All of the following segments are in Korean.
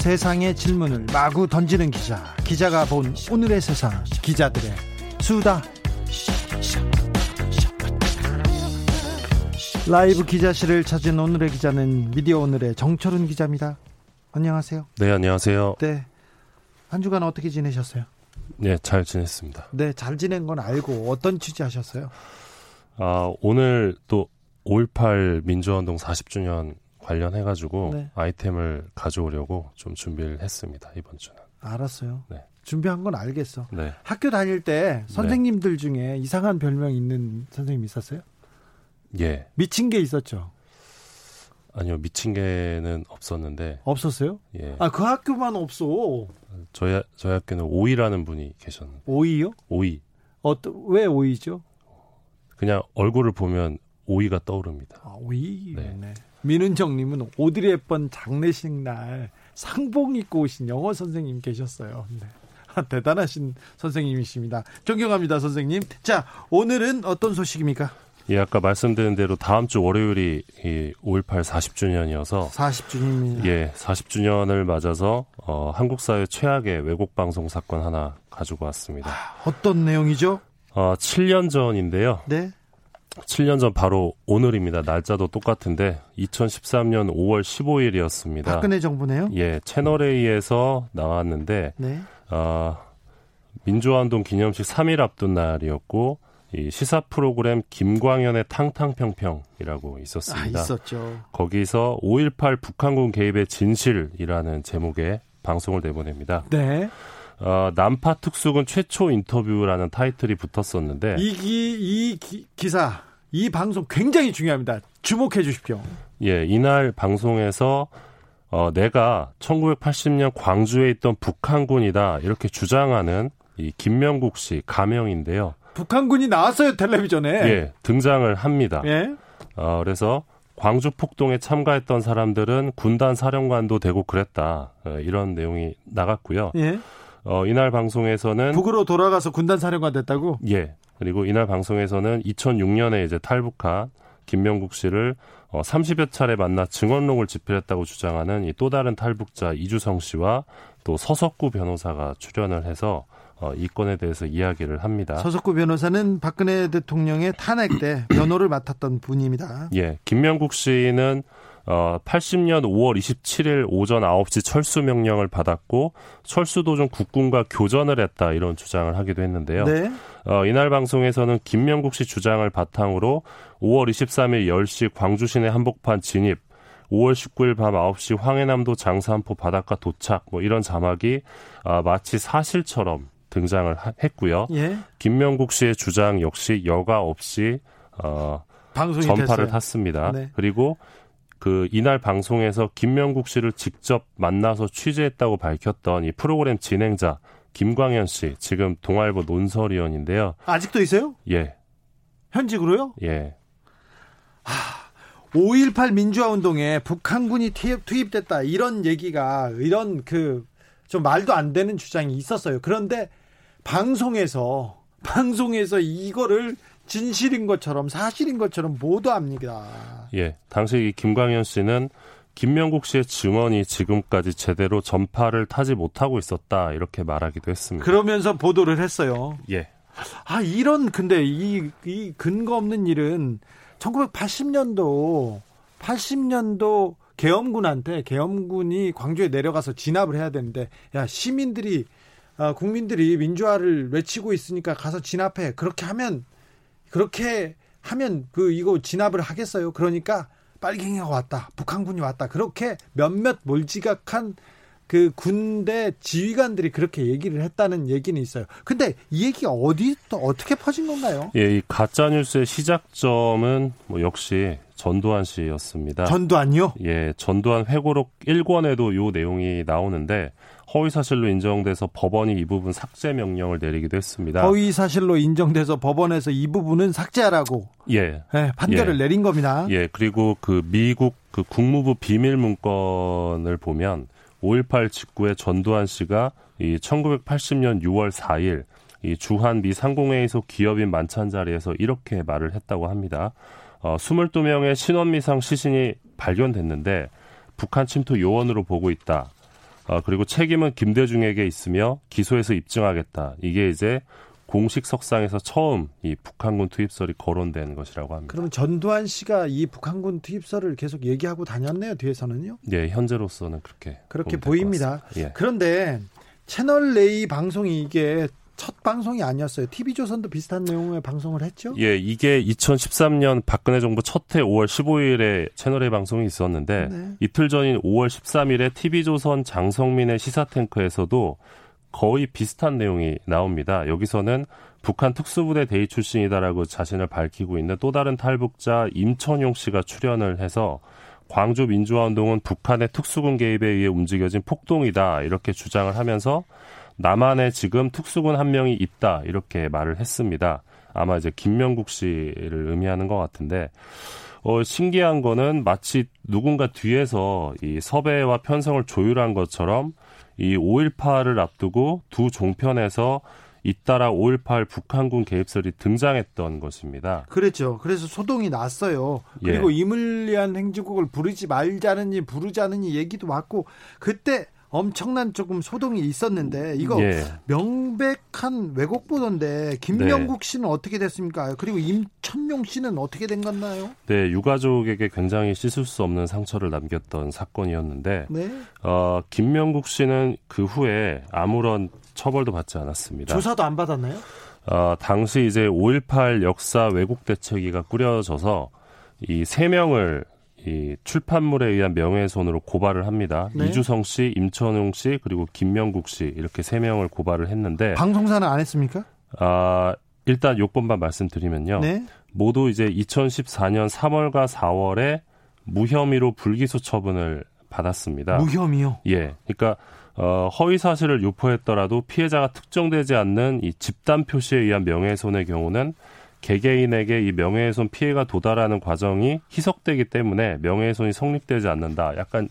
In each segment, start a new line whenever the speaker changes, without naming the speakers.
세상의 질문을 마구 던지는 기자, 기자가 본 오늘의 세상, 기자들의 수다. 라이브 기자실을 찾은 오늘의 기자는 미디어 오늘의 정철은 기자입니다. 안녕하세요.
네, 안녕하세요.
네. 한 주간 어떻게 지내셨어요?
네, 잘 지냈습니다.
네, 잘 지낸 건 알고 어떤 취재 하셨어요?
아, 오늘 또 5.18 민주화운동 40주년 관련해 가지고 네. 아이템을 가져오려고 좀 준비를 했습니다, 이번 주는.
알았어요. 네. 준비한 건 알겠어.
네.
학교 다닐 때 선생님들 중에 이상한 별명 있는 선생님 있었어요?
예.
미친 게 있었죠.
아니요, 미친 개는 없었는데.
없었어요?
예.
아, 그 학교만 없어.
저희, 저희 학교는 오이라는 분이 계셨는데.
오이요?
오이.
어떤, 왜 오이죠?
그냥 얼굴을 보면 오이가 떠오릅니다.
아, 오이? 네. 네. 민은정님은 오드리 헵번 장례식 날 상복 입고 오신 영어 선생님 계셨어요. 네. 아, 대단하신 선생님이십니다. 존경합니다, 선생님. 자, 오늘은 어떤 소식입니까?
예, 아까 말씀드린 대로 다음 주 월요일이 이5.18 40주년이어서
40주년입니다.
예, 40주년을 맞아서 어, 한국 사회 최악의 왜곡 방송 사건 하나 가지고 왔습니다. 아,
어떤 내용이죠?
어, 7년 전인데요.
네.
7년 전 바로 오늘입니다. 날짜도 똑같은데 2013년 5월 15일이었습니다.
박근혜 정부네요.
예, 채널 A에서 나왔는데
네.
어, 민주화운동 기념식 3일 앞둔 날이었고 이 시사 프로그램 김광현의 탕탕평평이라고 있었습니다.
아, 있었죠.
거기서 5.18 북한군 개입의 진실이라는 제목의 방송을 내보냅니다.
네.
어, 남파 특수군 최초 인터뷰라는 타이틀이 붙었었는데
이, 기, 이 기, 기사, 이 방송 굉장히 중요합니다. 주목해 주십시오.
예, 이날 방송에서 어, 내가 1980년 광주에 있던 북한군이다 이렇게 주장하는 이 김명국 씨 가명인데요.
북한군이 나왔어요 텔레비전에.
예, 등장을 합니다.
예.
어, 그래서 광주 폭동에 참가했던 사람들은 군단 사령관도 되고 그랬다. 어, 이런 내용이 나갔고요.
예.
어, 이날 방송에서는
북으로 돌아가서 군단 사령관 됐다고?
예. 그리고 이날 방송에서는 2006년에 이제 탈북한 김명국 씨를 어, 30여 차례 만나 증언록을 집필했다고 주장하는 이 또 다른 탈북자 이주성 씨와 또 서석구 변호사가 출연을 해서 어, 이 건에 대해서 이야기를 합니다.
서석구 변호사는 박근혜 대통령의 탄핵 때 변호를 맡았던 분입니다.
예, 김명국 씨는 어, 80년 5월 27일 오전 9시 철수 명령을 받았고 철수 도중 국군과 교전을 했다 이런 주장을 하기도 했는데요.
네.
어, 이날 방송에서는 김명국 씨 주장을 바탕으로 5월 23일 10시 광주 시내 한복판 진입 5월 19일 밤 9시 황해남도 장산포 바닷가 도착 뭐 이런 자막이 아, 마치 사실처럼 등장을 하, 했고요.
예.
김명국 씨의 주장 역시 여과 없이 어, 전파를
됐어요.
탔습니다.
네.
그리고 그 이날 방송에서 김명국 씨를 직접 만나서 취재했다고 밝혔던 이 프로그램 진행자 김광현 씨 지금 동아일보 논설위원인데요.
아직도 있어요?
예.
현직으로요?
예.
하, 5.18 민주화 운동에 북한군이 투입, 투입됐다 이런 얘기가 이런 그 좀 말도 안 되는 주장이 있었어요. 그런데 방송에서 방송에서 이거를 진실인 것처럼 사실인 것처럼 모두합니다.
예. 당시 이 김광현 씨는 김명국 씨의 증언이 지금까지 제대로 전파를 타지 못하고 있었다 이렇게 말하기도 했습니다.
그러면서 보도를 했어요.
예.
아 이런 근데 이, 이 근거 없는 일은 1980년도 80년도 계엄군한테 계엄군이 광주에 내려가서 진압을 해야 되는데 야 시민들이 아, 국민들이 민주화를 외치고 있으니까 가서 진압해 그렇게 하면 그렇게 하면 그 이거 진압을 하겠어요. 그러니까 빨갱이가 왔다. 북한군이 왔다. 그렇게 몇몇 몰지각한 그 군대 지휘관들이 그렇게 얘기를 했다는 얘기는 있어요. 근데 이 얘기가 어디 또 어떻게 퍼진 건가요?
예, 이 가짜 뉴스의 시작점은 뭐 역시 전두환 씨였습니다.
전두환요?
예, 전두환 회고록 1권에도 요 내용이 나오는데 허위 사실로 인정돼서 법원이 이 부분 삭제 명령을 내리기도 했습니다.
허위 사실로 인정돼서 법원에서 이 부분은 삭제하라고
예.
네, 판결을
예.
내린 겁니다.
예, 그리고 그 미국 그 국무부 비밀 문건을 보면 5.18 직후에 전두환 씨가 이 1980년 6월 4일 이 주한 미 상공회의 소 기업인 만찬 자리에서 이렇게 말을 했다고 합니다. 어, 22명의 신원미상 시신이 발견됐는데 북한 침투 요원으로 보고 있다. 어, 그리고 책임은 김대중에게 있으며 기소해서 입증하겠다. 이게 이제 공식 석상에서 처음 이 북한군 투입설이 거론된 것이라고 합니다.
그러면 전두환 씨가 이 북한군 투입설을 계속 얘기하고 다녔네요. 뒤에서는요.
예, 현재로서는 그렇게
그렇게 보입니다.
예.
그런데 채널 A 방송이 이게 첫 방송이 아니었어요. TV조선도 비슷한 내용의 방송을 했죠?
예, 이게 2013년 박근혜 정부 첫해 5월 15일에 채널A 방송이 있었는데
네.
이틀 전인 5월 13일에 TV조선 장성민의 시사탱크에서도 거의 비슷한 내용이 나옵니다. 여기서는 북한 특수부대 대위 출신이다라고 자신을 밝히고 있는 또 다른 탈북자 임천용 씨가 출연을 해서 광주 민주화운동은 북한의 특수군 개입에 의해 움직여진 폭동이다 이렇게 주장을 하면서 남한에 지금 특수군 한 명이 있다 이렇게 말을 했습니다. 아마 이제 김명국 씨를 의미하는 것 같은데 어, 신기한 거는 마치 누군가 뒤에서 이 섭외와 편성을 조율한 것처럼 이 5.18을 앞두고 두 종편에서 잇따라 5.18 북한군 개입설이 등장했던 것입니다.
그랬죠. 그래서 소동이 났어요. 그리고
예.
이물리한 행진곡을 부르지 말자느니 부르자느니 얘기도 왔고 그때 엄청난 조금 소동이 있었는데 이거
예.
명백한 왜곡 보도인데 김명국
네.
씨는 어떻게 됐습니까? 그리고 임천용 씨는 어떻게 된 건가요?
네, 유가족에게 굉장히 씻을 수 없는 상처를 남겼던 사건이었는데
네.
어, 김명국 씨는 그 후에 아무런 처벌도 받지 않았습니다.
조사도 안 받았나요?
어, 당시 이제 5.18 역사 왜곡 대책위가 꾸려져서 이 세 명을 이 출판물에 의한 명예훼손으로 고발을 합니다.
네.
이주성 씨, 임천웅 씨, 그리고 김명국 씨 이렇게 세 명을 고발을 했는데
방송사는 안 했습니까?
아, 일단 요건만 말씀드리면요.
네.
모두 이제 2014년 3월과 4월에 무혐의로 불기소 처분을 받았습니다.
무혐의요.
예. 그러니까 어, 허위 사실을 유포했더라도 피해자가 특정되지 않는 이 집단 표시에 의한 명예훼손의 경우는 개개인에게 이 명예훼손 피해가 도달하는 과정이 희석되기 때문에 명예훼손이 성립되지 않는다. 약간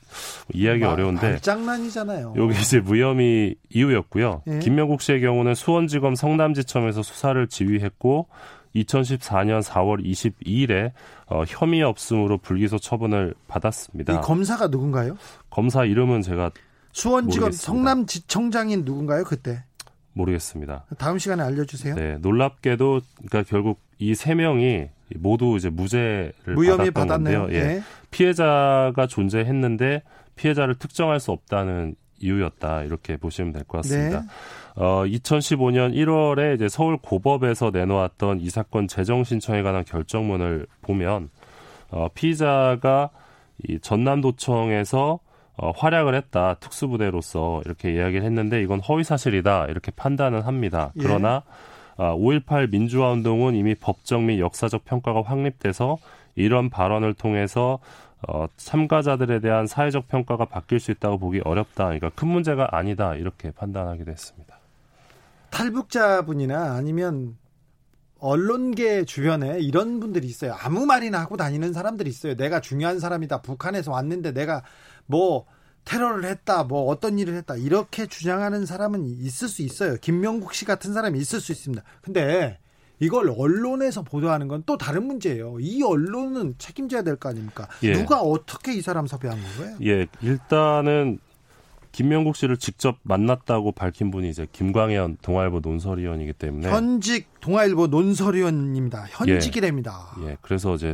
이해하기
말-
어려운데
말장난이잖아요.
여기 이제 무혐의 이유였고요.
예.
김명국 씨의 경우는 수원지검 성남지청에서 수사를 지휘했고 2014년 4월 22일에 어, 혐의 없음으로 불기소 처분을 받았습니다.
이 검사가 누군가요?
검사 이름은 제가
수원지검
모르겠습니다.
성남지청장인 누군가요? 그때
모르겠습니다.
다음 시간에 알려주세요.
네, 놀랍게도 그러니까 결국 이 세 명이 모두 이제 무죄를
무혐의
받았던
받았네요.
건데요. 예.
네.
피해자가 존재했는데 피해자를 특정할 수 없다는 이유였다 이렇게 보시면 될 것 같습니다.
네.
어, 2015년 1월에 이제 서울 고법에서 내놓았던 이 사건 재정 신청에 관한 결정문을 보면 어, 피의자가 이 전남도청에서 어, 활약을 했다 특수부대로서 이렇게 이야기를 했는데 이건 허위 사실이다 이렇게 판단은 합니다.
예.
그러나 아, 5.18 민주화 운동은 이미 법적 및 역사적 평가가 확립돼서 이런 발언을 통해서 어, 참가자들에 대한 사회적 평가가 바뀔 수 있다고 보기 어렵다. 그러니까 큰 문제가 아니다. 이렇게 판단하기도 했습니다.
탈북자분이나 아니면 언론계 주변에 이런 분들이 있어요. 아무 말이나 하고 다니는 사람들이 있어요. 내가 중요한 사람이다. 북한에서 왔는데 내가 뭐 테러를 했다. 뭐 어떤 일을 했다. 이렇게 주장하는 사람은 있을 수 있어요. 김명국 씨 같은 사람이 있을 수 있습니다. 근데 이걸 언론에서 보도하는 건 또 다른 문제예요. 이 언론은 책임져야 될 거 아닙니까?
예.
누가 어떻게 이 사람 섭외한 거예요?
예, 일단은 김명국 씨를 직접 만났다고 밝힌 분이 이제 김광현 동아일보 논설위원이기 때문에
현직 동아일보 논설위원입니다. 현직이랍니다.
예, 그래서 이제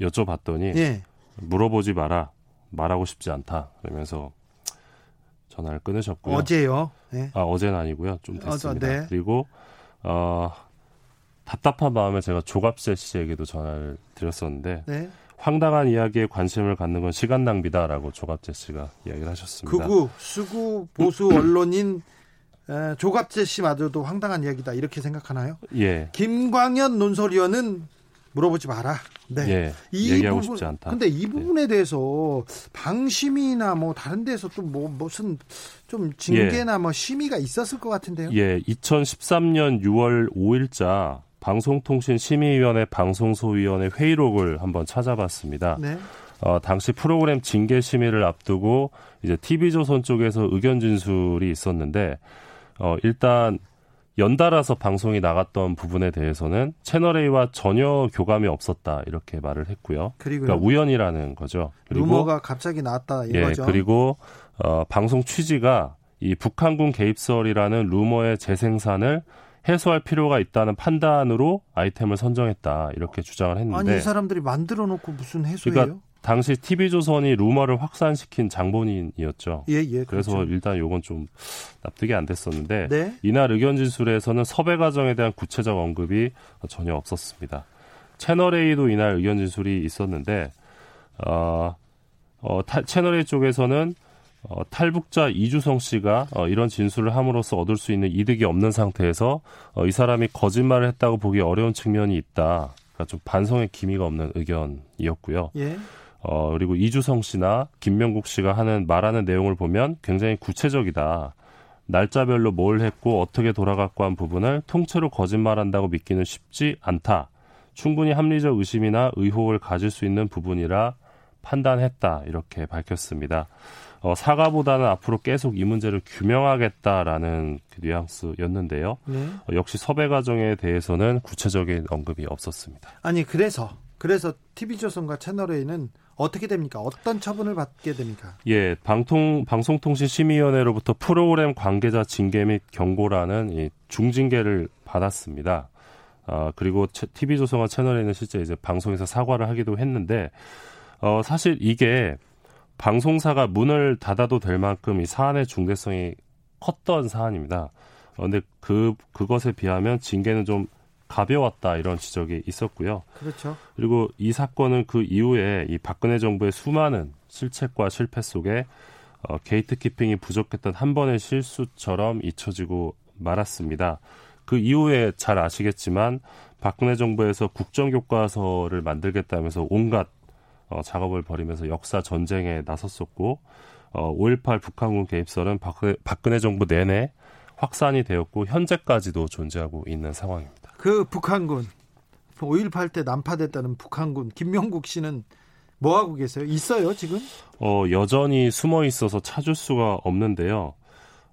여쭤봤더니
예.
물어보지 마라. 말하고 싶지 않다. 그러면서 전화를 끊으셨고요.
어제요. 예.
아, 어제는 아니고요. 좀 됐습니다.
어제, 네.
그리고 어 답답한 마음에 제가 조갑재 씨에게도 전화를 드렸었는데
네.
황당한 이야기에 관심을 갖는 건 시간 낭비다라고 조갑재 씨가 이야기를 하셨습니다.
극우 수구 보수 언론인 에, 조갑재 씨마저도 황당한 이야기다 이렇게 생각하나요?
예.
김광현 논설위원은 물어보지 마라.
네. 예, 이 얘기하고 부분, 싶지 않다.
근데 이 네. 부분에 네. 대해서 방심이나 뭐 다른 데서 또 뭐 무슨 좀 징계나 예. 뭐 심의가 있었을 것 같은데요.
예, 2013년 6월 5일자 방송통신심의위원회 방송소위원회 회의록을 한번 찾아봤습니다. 네. 어, 당시 프로그램 징계 심의를 앞두고 이제 TV조선 쪽에서 의견 진술이 있었는데 어, 일단 연달아서 방송이 나갔던 부분에 대해서는 채널 A와 전혀 교감이 없었다 이렇게 말을 했고요. 그리고 그러니까 우연이라는 거죠.
그리고 루머가 갑자기 나왔다 이거죠.
예, 그리고 어, 방송 취지가 이 북한군 개입설이라는 루머의 재생산을 해소할 필요가 있다는 판단으로 아이템을 선정했다 이렇게 주장을 했는데
아니 이 사람들이 만들어 놓고 무슨 해소예요? 그러니까
당시 TV조선이 루머를 확산시킨 장본인이었죠. 예, 예. 그래서 그렇죠. 일단 요건 좀 납득이 안 됐었는데 네? 이날 의견 진술에서는 섭외 과정에 대한 구체적 언급이 전혀 없었습니다. 채널 A도 이날 의견 진술이 있었는데 어, 어 타, 채널 A 쪽에서는 어, 탈북자 이주성 씨가 어, 이런 진술을 함으로써 얻을 수 있는 이득이 없는 상태에서 어, 이 사람이 거짓말을 했다고 보기 어려운 측면이 있다. 그러니까 좀 반성의 기미가 없는 의견이었고요. 예. 어, 그리고 이주성 씨나 김명국 씨가 하는 말하는 내용을 보면 굉장히 구체적이다. 날짜별로 뭘 했고 어떻게 돌아갔고 한 부분을 통째로 거짓말한다고 믿기는 쉽지 않다. 충분히 합리적 의심이나 의혹을 가질 수 있는 부분이라 판단했다. 이렇게 밝혔습니다. 어, 사과보다는 앞으로 계속 이 문제를 규명하겠다라는 그 뉘앙스였는데요. 네. 어, 역시 섭외 과정에 대해서는 구체적인 언급이 없었습니다.
아니 그래서 그래서 TV조선과 채널A는 어떻게 됩니까? 어떤 처분을 받게 됩니까?
예, 방통 방송통신심의위원회로부터 프로그램 관계자 징계 및 경고라는 이 중징계를 받았습니다. 아, 그리고 TV조선과 채널에는 실제 이제 방송에서 사과를 하기도 했는데 어, 사실 이게 방송사가 문을 닫아도 될 만큼 이 사안의 중대성이 컸던 사안입니다. 어, 근데 그 그것에 비하면 징계는 좀 가벼웠다 이런 지적이 있었고요.
그렇죠.
그리고 이 사건은 그 이후에 이 박근혜 정부의 수많은 실책과 실패 속에 어, 게이트키핑이 부족했던 한 번의 실수처럼 잊혀지고 말았습니다. 그 이후에 잘 아시겠지만 박근혜 정부에서 국정교과서를 만들겠다면서 온갖 어, 작업을 벌이면서 역사 전쟁에 나섰었고 어, 5.18 북한군 개입설은 박근혜, 박근혜 정부 내내 확산이 되었고 현재까지도 존재하고 있는 상황입니다.
그 북한군 5.18 때 난파됐다는 북한군 김명국 씨는 뭐 하고 계세요? 있어요 지금?
어 여전히 숨어 있어서 찾을 수가 없는데요.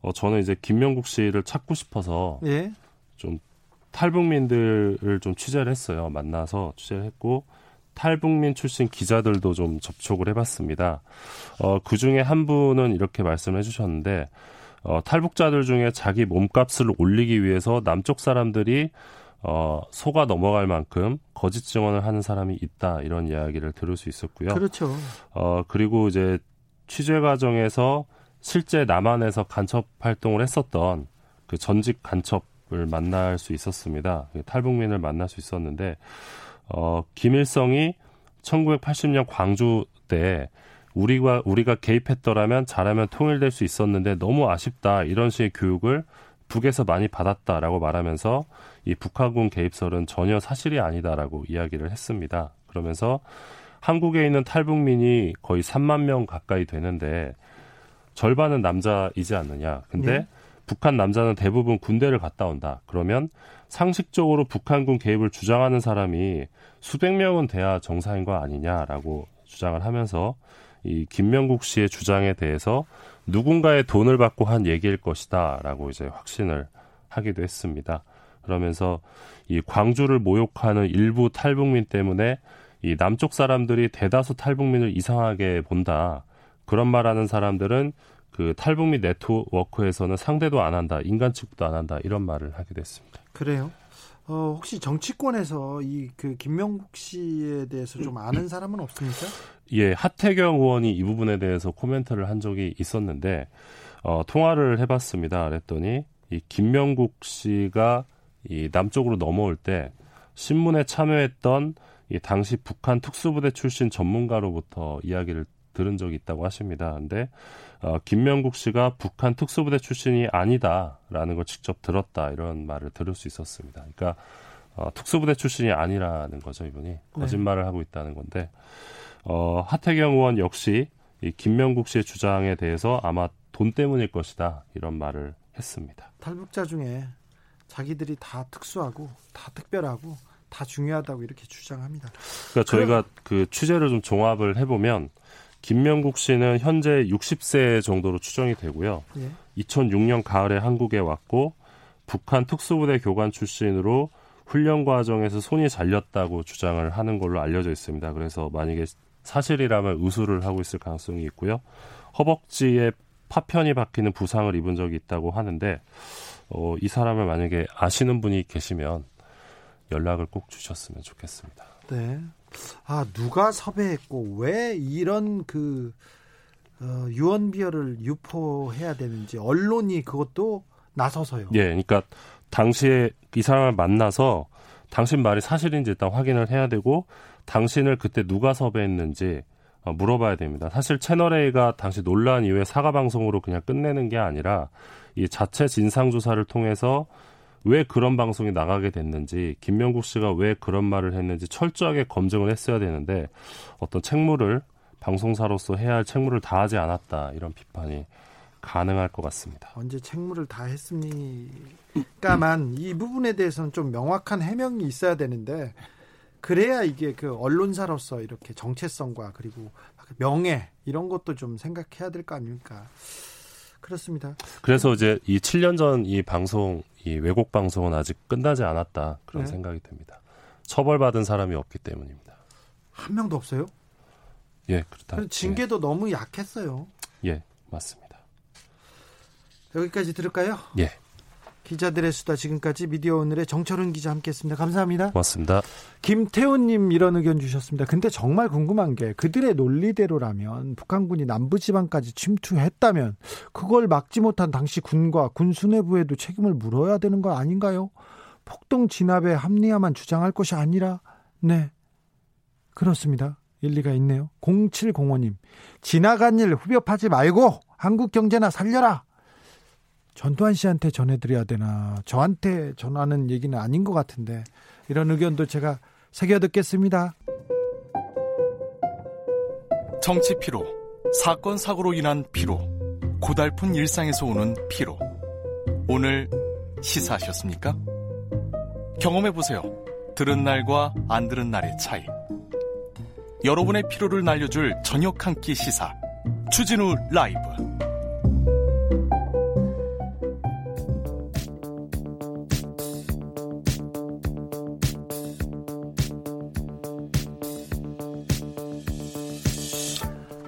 어 저는 이제 김명국 씨를 찾고 싶어서 예? 좀 탈북민들을 좀 취재를 했어요. 만나서 취재를 했고 탈북민 출신 기자들도 좀 접촉을 해봤습니다. 어, 그 중에 한 분은 이렇게 말씀을 해주셨는데, 어, 탈북자들 중에 자기 몸값을 올리기 위해서 남쪽 사람들이 어, 소가 넘어갈 만큼 거짓 증언을 하는 사람이 있다 이런 이야기를 들을 수 있었고요.
그렇죠.
어, 그리고 이제 취재 과정에서 실제 남한에서 간첩 활동을 했었던 그 전직 간첩을 만날 수 있었습니다. 그 탈북민을 만날 수 있었는데 어, 김일성이 1980년 광주 때 우리가 우리가 개입했더라면 잘하면 통일될 수 있었는데 너무 아쉽다 이런 식의 교육을 북에서 많이 받았다라고 말하면서 이 북한군 개입설은 전혀 사실이 아니다라고 이야기를 했습니다. 그러면서 한국에 있는 탈북민이 거의 3만 명 가까이 되는데 절반은 남자이지 않느냐. 근데 네. 북한 남자는 대부분 군대를 갔다 온다. 그러면 상식적으로 북한군 개입을 주장하는 사람이 수백 명은 돼야 정상인 거 아니냐라고 주장을 하면서 이 김명국 씨의 주장에 대해서 누군가의 돈을 받고 한 얘기일 것이다라고 이제 확신을 하기도 했습니다. 그러면서 이 광주를 모욕하는 일부 탈북민 때문에 이 남쪽 사람들이 대다수 탈북민을 이상하게 본다. 그런 말하는 사람들은 그 탈북민 네트워크에서는 상대도 안 한다, 인간 취급도 안 한다 이런 말을 하게 됐습니다.
그래요? 어, 혹시 정치권에서 이 그 김명국 씨에 대해서 좀 아는 사람은 없습니까?
예, 하태경 의원이 이 부분에 대해서 코멘트를 한 적이 있었는데 어, 통화를 해봤습니다. 그랬더니 이 김명국 씨가 이 남쪽으로 넘어올 때 신문에 참여했던 이 당시 북한 특수부대 출신 전문가로부터 이야기를 들은 적이 있다고 하십니다. 근데 어, 김명국 씨가 북한 특수부대 출신이 아니다라는 걸 직접 들었다 이런 말을 들을 수 있었습니다. 그러니까 어, 특수부대 출신이 아니라는 거죠 이분이
네.
거짓말을 하고 있다는 건데 어, 하태경 의원 역시 이 김명국 씨의 주장에 대해서 아마 돈 때문일 것이다 이런 말을 했습니다.
탈북자 중에 자기들이 다 특수하고 다 특별하고 다 중요하다고 이렇게 주장합니다.
그러니까 저희가 그 취재를 좀 종합을 해보면 김명국 씨는 현재 60세 정도로 추정이 되고요.
예.
2006년 가을에 한국에 왔고 북한 특수부대 교관 출신으로 훈련 과정에서 손이 잘렸다고 주장을 하는 걸로 알려져 있습니다. 그래서 만약에 사실이라면 의술을 하고 있을 가능성이 있고요. 허벅지에 파편이 박히는 부상을 입은 적이 있다고 하는데 어, 이 사람을 만약에 아시는 분이 계시면 연락을 꼭 주셨으면 좋겠습니다.
네. 아 누가 섭외했고 왜 이런 그 어, 유언비어를 유포해야 되는지 언론이 그것도 나서서요.
예, 그러니까 당시에 이 사람을 만나서 당신 말이 사실인지 일단 확인을 해야 되고 당신을 그때 누가 섭외했는지 어, 물어봐야 됩니다. 사실 채널 A가 당시 논란 이후에 사과 방송으로 그냥 끝내는 게 아니라 이 자체 진상 조사를 통해서 왜 그런 방송이 나가게 됐는지 김명국 씨가 왜 그런 말을 했는지 철저하게 검증을 했어야 되는데 어떤 책무를 방송사로서 해야 할 책무를 다하지 않았다 이런 비판이 가능할 것 같습니다.
언제 책무를 다 했습니까만 이 부분에 대해서는 좀 명확한 해명이 있어야 되는데 그래야 이게 그 언론사로서 이렇게 정체성과 그리고 명예 이런 것도 좀 생각해야 될 거 아닙니까? 그렇습니다.
그래서 이제 이 7년 전 이 방송, 이 왜곡 방송은 아직 끝나지 않았다 그런
네.
생각이 듭니다. 처벌받은 사람이 없기 때문입니다.
한 명도 없어요.
예, 그렇다.
징계도 너무 약했어요.
예, 예, 맞습니다.
여기까지 들을까요?
예,
기자들의 수다 지금까지 미디어 오늘의 정철은 기자 함께했습니다. 감사합니다.
고맙습니다.
김태훈님 이런 의견 주셨습니다. 근데 정말 궁금한 게 그들의 논리대로라면 북한군이 남부지방까지 침투했다면 그걸 막지 못한 당시 군과 군 수뇌부에도 책임을 물어야 되는 거 아닌가요? 폭동 진압의 합리화만 주장할 것이 아니라 네 그렇습니다. 일리가 있네요. 0705님 지나간 일 후벼파지 말고 한국 경제나 살려라. 전두환 씨한테 전해드려야 되나 저한테 전하는 얘기는 아닌 것 같은데 이런 의견도 제가 새겨 듣겠습니다.
정치 피로, 사건 사고로 인한 피로, 고달픈 일상에서 오는 피로. 오늘 시사하셨습니까? 경험해 보세요. 들은 날과 안 들은 날의 차이. 여러분의 피로를 날려줄 저녁 한 끼 시사. 추진우 라이브.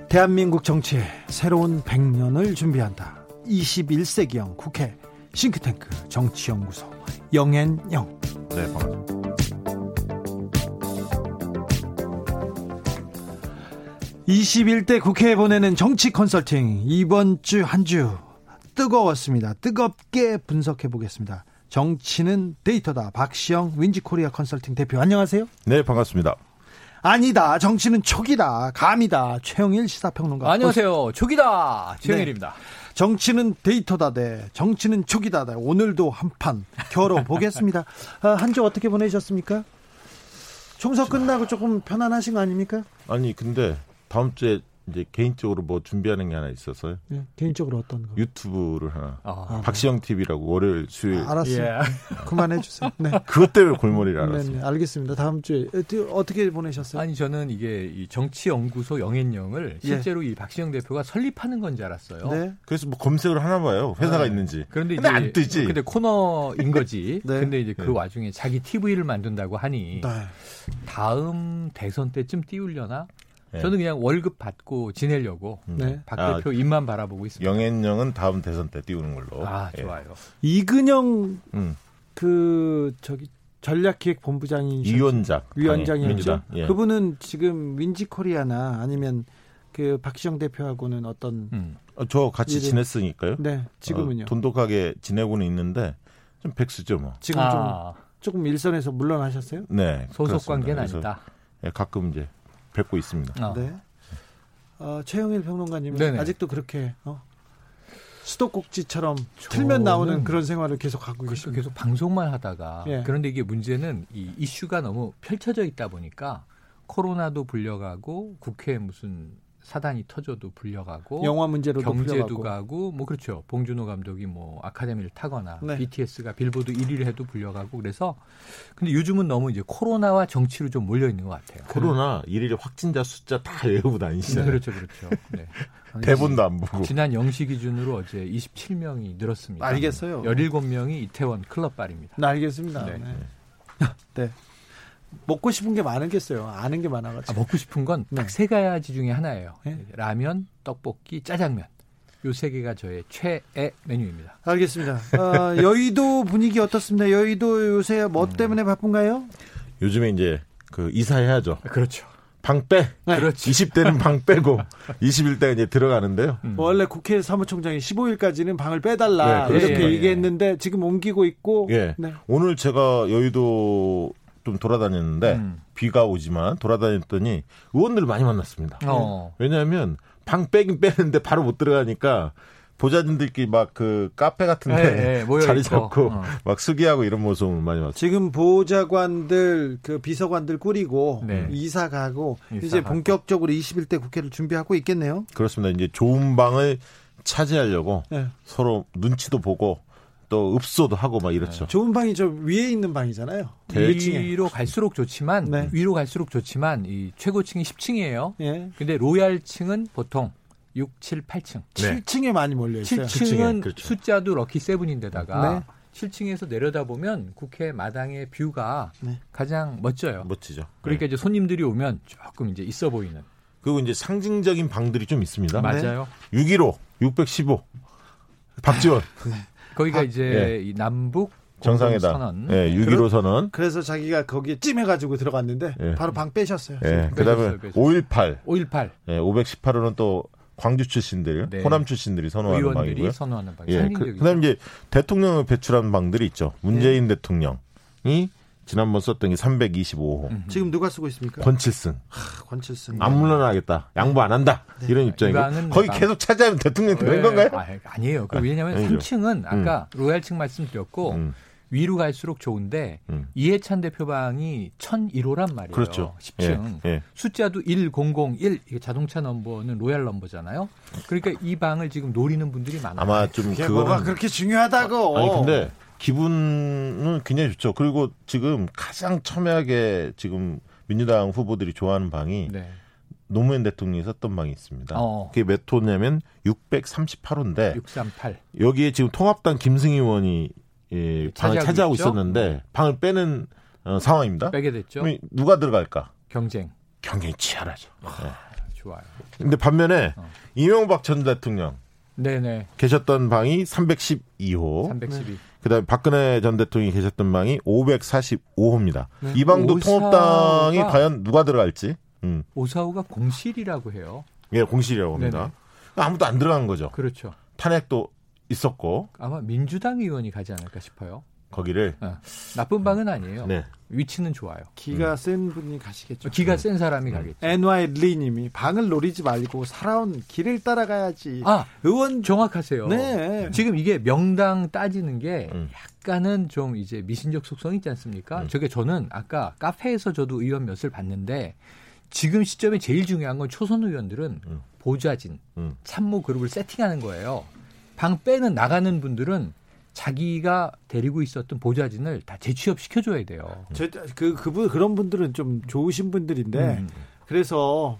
대한민국 정치의 새로운 100년을 준비한다. 21세기형 국회 싱크탱크 정치연구소 영앤영.
네, 반갑습니다.
21대 국회에 보내는 정치 컨설팅 이번 주한주 뜨거웠습니다. 뜨겁게 분석해 보겠습니다. 정치는 데이터다. 박시영 윈지코리아 컨설팅 대표 안녕하세요.
네, 반갑습니다.
아니다. 정치는 촉이다. 감이다. 최영일 시사평론가.
안녕하세요. 촉이다. 최영일입니다.
정치는 데이터다. 네. 정치는 촉이다. 네. 오늘도 한판 겨뤄 보겠습니다. 아, 한주 어떻게 보내셨습니까? 총선 끝나고 조금 편안하신 거 아닙니까?
아니, 근데 다음 주에 이제 개인적으로 뭐 준비하는 게 하나 있어서요.
네, 개인적으로 어떤 거?
유튜브를 하나.
아,
박시영 TV라고 월요일 수요일
알았어요.
예.
그만해 주세요. 네.
그것 때문에 골머리를
네,
알았어요.
네, 알겠습니다. 다음 주에 어떻게- 보내셨어요?
아니 저는 이게 이 정치 연구소 영앤영을
예.
실제로 이 박시영 대표가 설립하는 건줄 알았어요.
네.
그래서 뭐 검색을 하나 봐요. 회사가
아,
있는지.
그런데
근데
이제
안 뜨지.
근데 코너인 거지.
네.
근데 이제 그
네.
와중에 자기 TV를 만든다고 하니
네.
다음 대선 때쯤 띄우려나?
네.
저는 그냥 월급 받고 지내려고
음.
네.
박
아,
대표 입만 바라보고 있습니다.
영앤영은 다음 대선 때 띄우는 걸로.
아
예.
좋아요.
이근영
음.
그 저기 전략기획본부장인
위원장.
위원장이었죠.
당연히. 예.
그분은 지금 윈지코리아나 아니면 그 박시영 대표하고는 어떤
음.
어, 저 같이
일은-
지냈으니까요.
네 지금은요.
어, 돈독하게 지내고는 있는데 좀 백수죠 뭐.
지금 좀
아,
조금 일선에서 물러나셨어요?
네.
소속
그렇습니다.
관계는 아니다.
예, 가끔 이제 뵙고 있습니다.
아.
네. 어, 최영일 평론가님
네네.
아직도 그렇게 어? 수도꼭지처럼 틀면 나오는 그런 생활을 계속 하고
그러니까
계십니다.
계속 방송만 하다가
예.
그런데 이게 문제는 이 이슈가 너무 펼쳐져 있다 보니까 코로나도 불려가고 국회에 무슨 사단이 터져도 불려가고
영화 문제로도
경제도
불려가고.
가고 뭐 그렇죠. 봉준호 감독이 뭐 아카데미를 타거나
네.
BTS가 빌보드 1위를 해도 불려가고 그래서 근데 요즘은 너무 이제 코로나와 정치로 좀 몰려 있는 것 같아요.
코로나 일일 확진자 숫자 다 외우고 다니시잖아요.
그렇죠, 그렇죠. 네.
대본도 안 보고.
지난 0시 기준으로 어제 27명이 늘었습니다.
알겠어요.
17명이 이태원 클럽 발입니다.
네, 알겠습니다.
네.
네. 네. 먹고 싶은 게 많겠어요. 아는 게
아,
많아가지고.
먹고 싶은 건
네.
딱세 가지 중에 하나예요.
네.
라면, 떡볶이, 짜장면. 요 세 개가 저의 최애 메뉴입니다.
알겠습니다. 어, 여의도 분위기 어떻습니다. 여의도 요새 뭐
음.
때문에 바쁜가요?
요즘에 이제 그 이사해야죠.
그렇죠.
방 빼.
네.
그렇죠.
20대는 방 빼고 21대가 이제 들어가는데요.
음.
원래 국회 사무총장이 15일까지는 방을 빼달라
네,
이렇게
그렇습니다.
얘기했는데 지금 옮기고 있고
예.
네.
오늘 제가 여의도 좀 돌아다녔는데
음.
비가 오지만 돌아다녔더니 의원들 을 많이 만났습니다.
어.
왜냐하면 방 빼긴 빼는데 바로 못 들어가니까 보좌진들끼리 막 그 카페 같은데
예, 예,
자리. 잡고
어.
막 수기하고 이런 모습을 많이 봤어요.
지금 보좌관들 그 비서관들 꾸리고
네.
이사 가고
이사
이제
가고.
본격적으로 21대 국회를 준비하고 있겠네요.
그렇습니다. 이제 좋은 방을 차지하려고
네.
서로 눈치도 보고 또 읍소도 하고 막 이렇죠.
좋은 방이 저 위에 있는 방이잖아요. 1층에.
위로 갈수록 좋지만
네.
위로 갈수록 좋지만 이 최고층이 10층이에요.
예.
근데 로얄층은 보통 6, 7, 8층.
네.
7층에 많이 몰려 있어요.
7층은
그렇죠.
숫자도 럭키 세븐인데다가
네.
7층에서 내려다 보면 국회 마당의 뷰가
네.
가장 멋져요.
멋지죠.
그러니까
네.
이제 손님들이 오면 조금 이제 있어 보이는.
그리고 이제 상징적인 방들이 좀 있습니다.
맞아요.
615, 615. 박지원
거기가
아,
이제
예.
이 남북
정상회담.
선언.
예, 615 선언.
그래서 자기가 거기에 찜해가지고 들어갔는데
예.
바로 방 빼셨어요.
예, 그 다음에
빼셨어요, 빼셨어요.
518.
518
예, 518호는 또 광주 출신들,
네.
호남 출신들이 선호하는
의원들이
방이고요.
선호하는 방.
예. 그, 다음에 이제 대통령을 배출한 방들이 있죠. 문재인 대통령이 지난번 썼던 게 325호.
음.
지금 누가 쓰고 있습니까?
권칠승.
하, 권칠승.
안 물러나겠다. 양보 안 한다. 이런
이
입장이고. 거기
방.
계속 차지하면 대통령 되는
예,
건가요?
아, 아니에요. 그 왜냐하면
아니죠.
3층은 아까 로얄층 말씀드렸고
음,
위로 갈수록 좋은데
음.
이해찬 대표 방이 1001호란 말이에요.
그렇죠.
10층.
예, 예.
숫자도 1001 이게 자동차 넘버는 로얄 넘버잖아요. 그러니까 이 방을 지금 노리는 분들이 많아요.
아마 좀
그게
그거는
뭐가 그렇게 중요하다고.
아니 근데 기분은 굉장히 좋죠. 그리고 지금 가장 첨예하게 지금 민주당 후보들이 좋아하는 방이
네.
노무현 대통령이 썼던 방이 있습니다.
어.
그게 몇 호냐면 638호인데
638.
여기에 지금 통합당 김승희 의원이 예, 방을
차지하고 있죠?
있었는데 방을 빼는 어, 상황입니다.
빼게 됐죠.
누가 들어갈까?
경쟁.
굉장히 치열하죠. 예.
좋아요.
근데 반면에
어.
이명박 전 대통령
네네.
계셨던 방이 312호,
312.
그다음에 박근혜 전 대통령이 계셨던 방이 545호입니다.
네.
이 방도 통합당이 과연 누가 들어갈지, 음,
545가 공실이라고 해요.
예, 공실이라고 합니다. 아무도 안 들어간 거죠.
그렇죠.
탄핵도 있었고
아마 민주당 의원이 가지 않을까 싶어요.
거기를
어. 나쁜 방은 아니에요.
네.
위치는 좋아요.
기가 센 분이 가시겠죠.
기가 센 사람이 가겠죠.
NY 리님이 방을 노리지 말고 살아온 길을 따라가야지.
아,
의원
정확하세요.
네.
지금 이게 명당 따지는 게
음.
약간은 좀 이제 미신적 속성 있지 않습니까?
음.
저게 저는 아까 카페에서 저도 의원 몇을 봤는데 지금 시점에 제일 중요한 건 초선 의원들은
음. 보좌진,
보좌진,
음.
참모 그룹을 세팅하는 거예요. 방 빼는 나가는 분들은 자기가 데리고 있었던 보좌진을 다 재취업 시켜줘야 돼요.
저, 그 그분 그런 분들은 좀 좋으신 분들인데
음.
그래서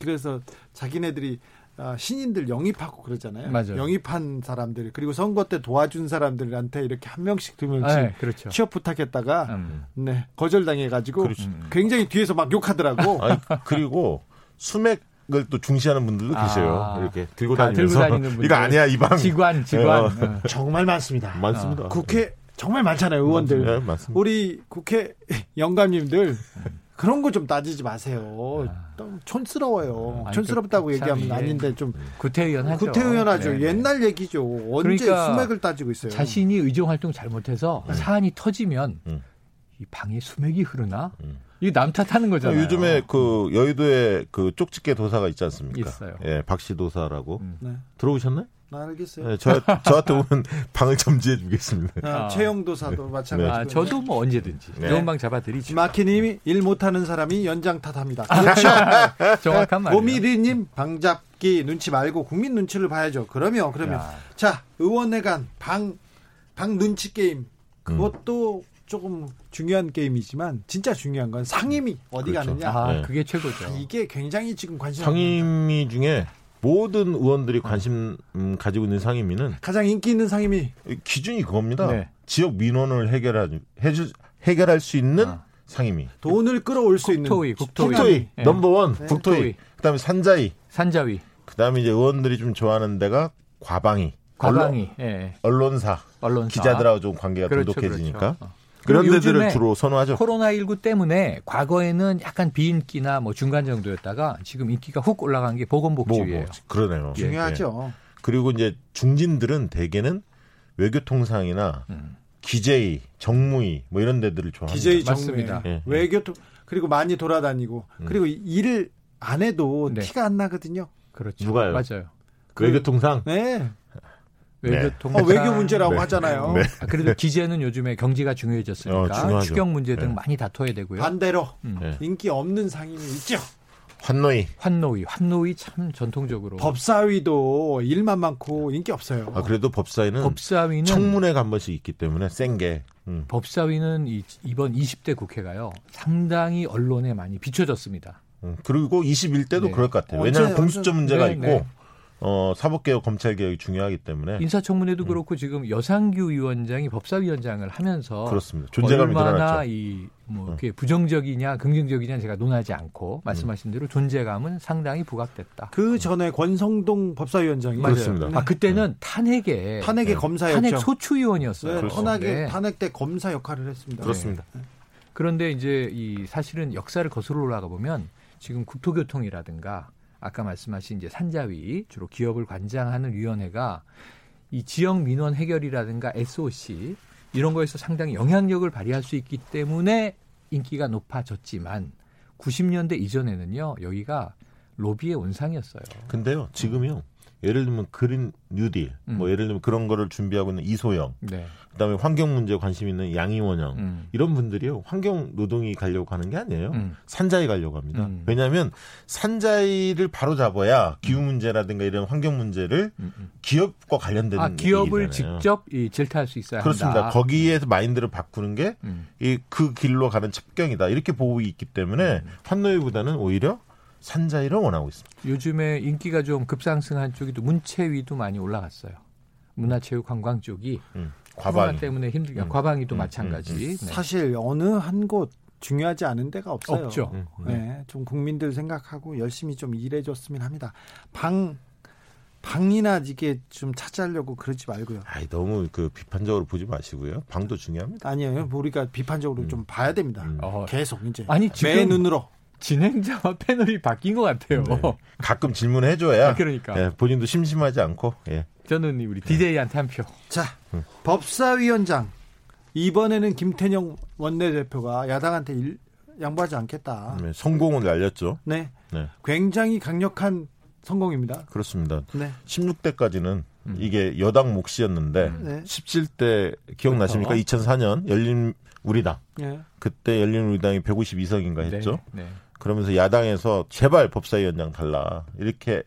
그래서 자기네들이 아, 신인들 영입하고 그러잖아요.
맞아요.
영입한 사람들 그리고 선거 때 도와준 사람들한테 이렇게 한 명씩 두 명씩
네, 그렇죠.
취업 부탁했다가
음.
네 거절당해가지고
그렇죠.
음.
굉장히 뒤에서 막 욕하더라고.
아니, 그리고 수맥 을 또 중시하는 분들도
아.
계세요. 이렇게 들고
다 들고
다니면서
다니는 분들.
이거 아니야 이 방.
직관, 직관.
어.
어.
정말 많습니다.
많습니다.
국회 정말 많잖아요 의원들.
네, 맞습니다.
우리 국회 영감님들 그런 거 좀 따지지 마세요. 너무 촌스러워요.
아니,
촌스럽다고
그, 참
얘기하면 아닌데 좀
구태의원 하죠.
구태의원 하죠.
네, 네.
옛날 얘기죠. 언제
그러니까
수맥을 따지고 있어요.
자신이 의정 활동 잘못해서 사안이 터지면
음.
이 방에 수맥이 흐르나?
음.
이게 남 탓하는 거잖아요.
요즘에 그 여의도에 그 쪽집게 도사가 있지 않습니까?
있어요.
예, 박씨 도사라고
음.
네.
들어오셨나요?
알겠어요.
네, 저 저한테 오면 방을 점지해 주겠습니다.
아,
아.
최영도사도 마찬가지고.
아, 저도 뭐 언제든지
네.
좋은 방 잡아드리죠.
마키님이 일 못하는 사람이 연장 탓합니다.
아,
그렇죠.
정확한 말이에요.
고미리님 방 잡기 눈치 말고 국민 눈치를 봐야죠. 그러면 그러면
야.
자 의원회관 방 방 눈치 게임 그것도 조금 중요한 게임이지만 진짜 중요한 건 상임위 어디
그렇죠.
가느냐
아,
네.
그게 최고죠.
이게 굉장히 지금 관심
상임위 중에 모든 의원들이 관심 음, 가지고 있는 상임위는
가장 인기 있는 상임위
기준이 그겁니다.
네.
지역 민원을 해결할 해주, 해결할 수 있는
아.
상임위.
돈을 끌어올 수 있는
국토위, 국토위.
국토위
네.
넘버원
네.
국토위.
국토위.
그다음에 산자위.
산자위,
그다음에 이제 의원들이 좀 좋아하는 데가 과방위.
과방위, 예,
언론, 사
언론사.
기자들하고 좀 관계가
그렇죠,
돈독해지니까
그렇죠. 어.
그런 데들을 주로 선호하죠.
코로나19 때문에 과거에는 약간 비인기나 뭐 중간 정도였다가 지금 인기가 훅 올라간 게
뭐,
보건복지위예요.
뭐 그러네요.
예,
중요하죠.
그리고 이제 중진들은 대개는 외교통상이나
음.
기재위, 정무위 뭐 이런 데들을 좋아합니다.
기재위
맞습니다.
정무회
예, 예.
외교통 그리고 많이 돌아다니고 그리고 일을 안 해도
네.
티가 안 나거든요.
그렇죠.
누가요?
맞아요.
그-
외교통상
네.
네.
외교통
어, 외교 문제라고
네.
하잖아요.
네.
아, 그래도 기재는 요즘에 경제가 중요해졌으니까
어.
추경 문제 등
네.
많이 다퉈야 되고요.
반대로
음.
네.
인기 없는 상임위 있죠.
환노위.
환노위, 환노위 참 전통적으로
법사위도 일만 많고 인기 없어요.
아, 그래도 법사위는
법사위는
청문회가 한 번씩 있기 때문에 센 게. 음.
법사위는 이, 이번 20대 국회가요 상당히 언론에 많이 비춰졌습니다.
음. 그리고 21대도
네.
그럴 것 같아요. 왜냐하면 공수처 문제가
네,
있고
네.
어, 사법개혁, 검찰개혁이 중요하기 때문에
인사청문회도 그렇고 지금 여상규 위원장이 법사위원장을 하면서
그렇습니다. 존재감이
얼마나.
어.
이뭐 그게 부정적이냐 긍정적이냐 제가 논하지 않고 말씀하신 대로 존재감은 상당히 부각됐다.
그 전에 권성동 법사위원장이
맞아요.
그렇습니다.
아 그때는 탄핵에
탄핵의 검사였죠.
탄핵 소추위원이었어요.
네, 탄핵,
네.
탄핵 때 검사 역할을 했습니다.
그렇습니다.
그런데 이제 이 사실은 역사를 거슬러 올라가 보면 지금 국토교통이라든가 아까 말씀하신 이제 산자위 주로 기업을 관장하는 위원회가 이 지역 민원 해결이라든가 SOC 이런 거에서 상당히 영향력을 발휘할 수 있기 때문에 인기가 높아졌지만 90년대 이전에는요 여기가 로비의 온상이었어요.
근데요, 지금요. 예를 들면 그린 뉴딜, 뭐
음.
예를 들면 그런 거를 준비하고 있는 이소영,
네.
그다음에 환경 문제에 관심 있는 양이원영
음.
이런 분들이요 환경 노동이 가려고 가는 게 아니에요.
음.
산자위 가려고 합니다.
음.
왜냐하면 산자위를 바로 잡아야 기후 문제라든가 이런 환경 문제를
음, 음.
기업과 관련된
아 기업을
얘기잖아요.
직접 이 질타할 수 있어야
그렇습니다.
한다.
거기에서 마인드를 바꾸는 게
음.
이그 길로 가는 첩경이다 이렇게 보고 있기 때문에 환노위보다는 오히려 산자위를 원하고 있습니다.
요즘에 인기가 좀 급상승한 쪽이 또 문체위도 많이 올라갔어요. 문화체육관광 쪽이
음,
코로나
과반
때문에 힘들게
음.
과방위도
음,
마찬가지. 네.
사실 어느 한 곳 중요하지 않은 데가 없어요.
없죠.
음, 음.
네, 좀 국민들 생각하고 열심히 좀 일해줬으면 합니다. 방 방이나 이게 좀 차지하려고 그러지 말고요.
아이 너무 그 비판적으로 보지 마시고요. 방도 중요합니다.
아니에요. 뭐 우리가 비판적으로 좀 봐야 됩니다.
음.
어,
계속 이제
아니, 지금-
매 눈으로
진행자와 패널이 바뀐 것 같아요.
네. 가끔 질문해줘야
그러니까
예, 본인도 심심하지 않고 예.
저는 우리 DJ한테 한 표.
자 법사위원장 이번에는 김태녕 원내대표가 야당한테 일, 양보하지 않겠다.
네, 성공을 알렸죠.
네,
네,
굉장히 강력한 성공입니다.
그렇습니다.
네,
16대까지는 이게 여당 몫이었는데
네.
17대 기억나십니까?
그렇죠.
2004년 열린 우리당
예.
그때 열린 우리당이 152석인가 했죠.
네. 네.
그러면서 야당에서 제발 법사위원장 달라 이렇게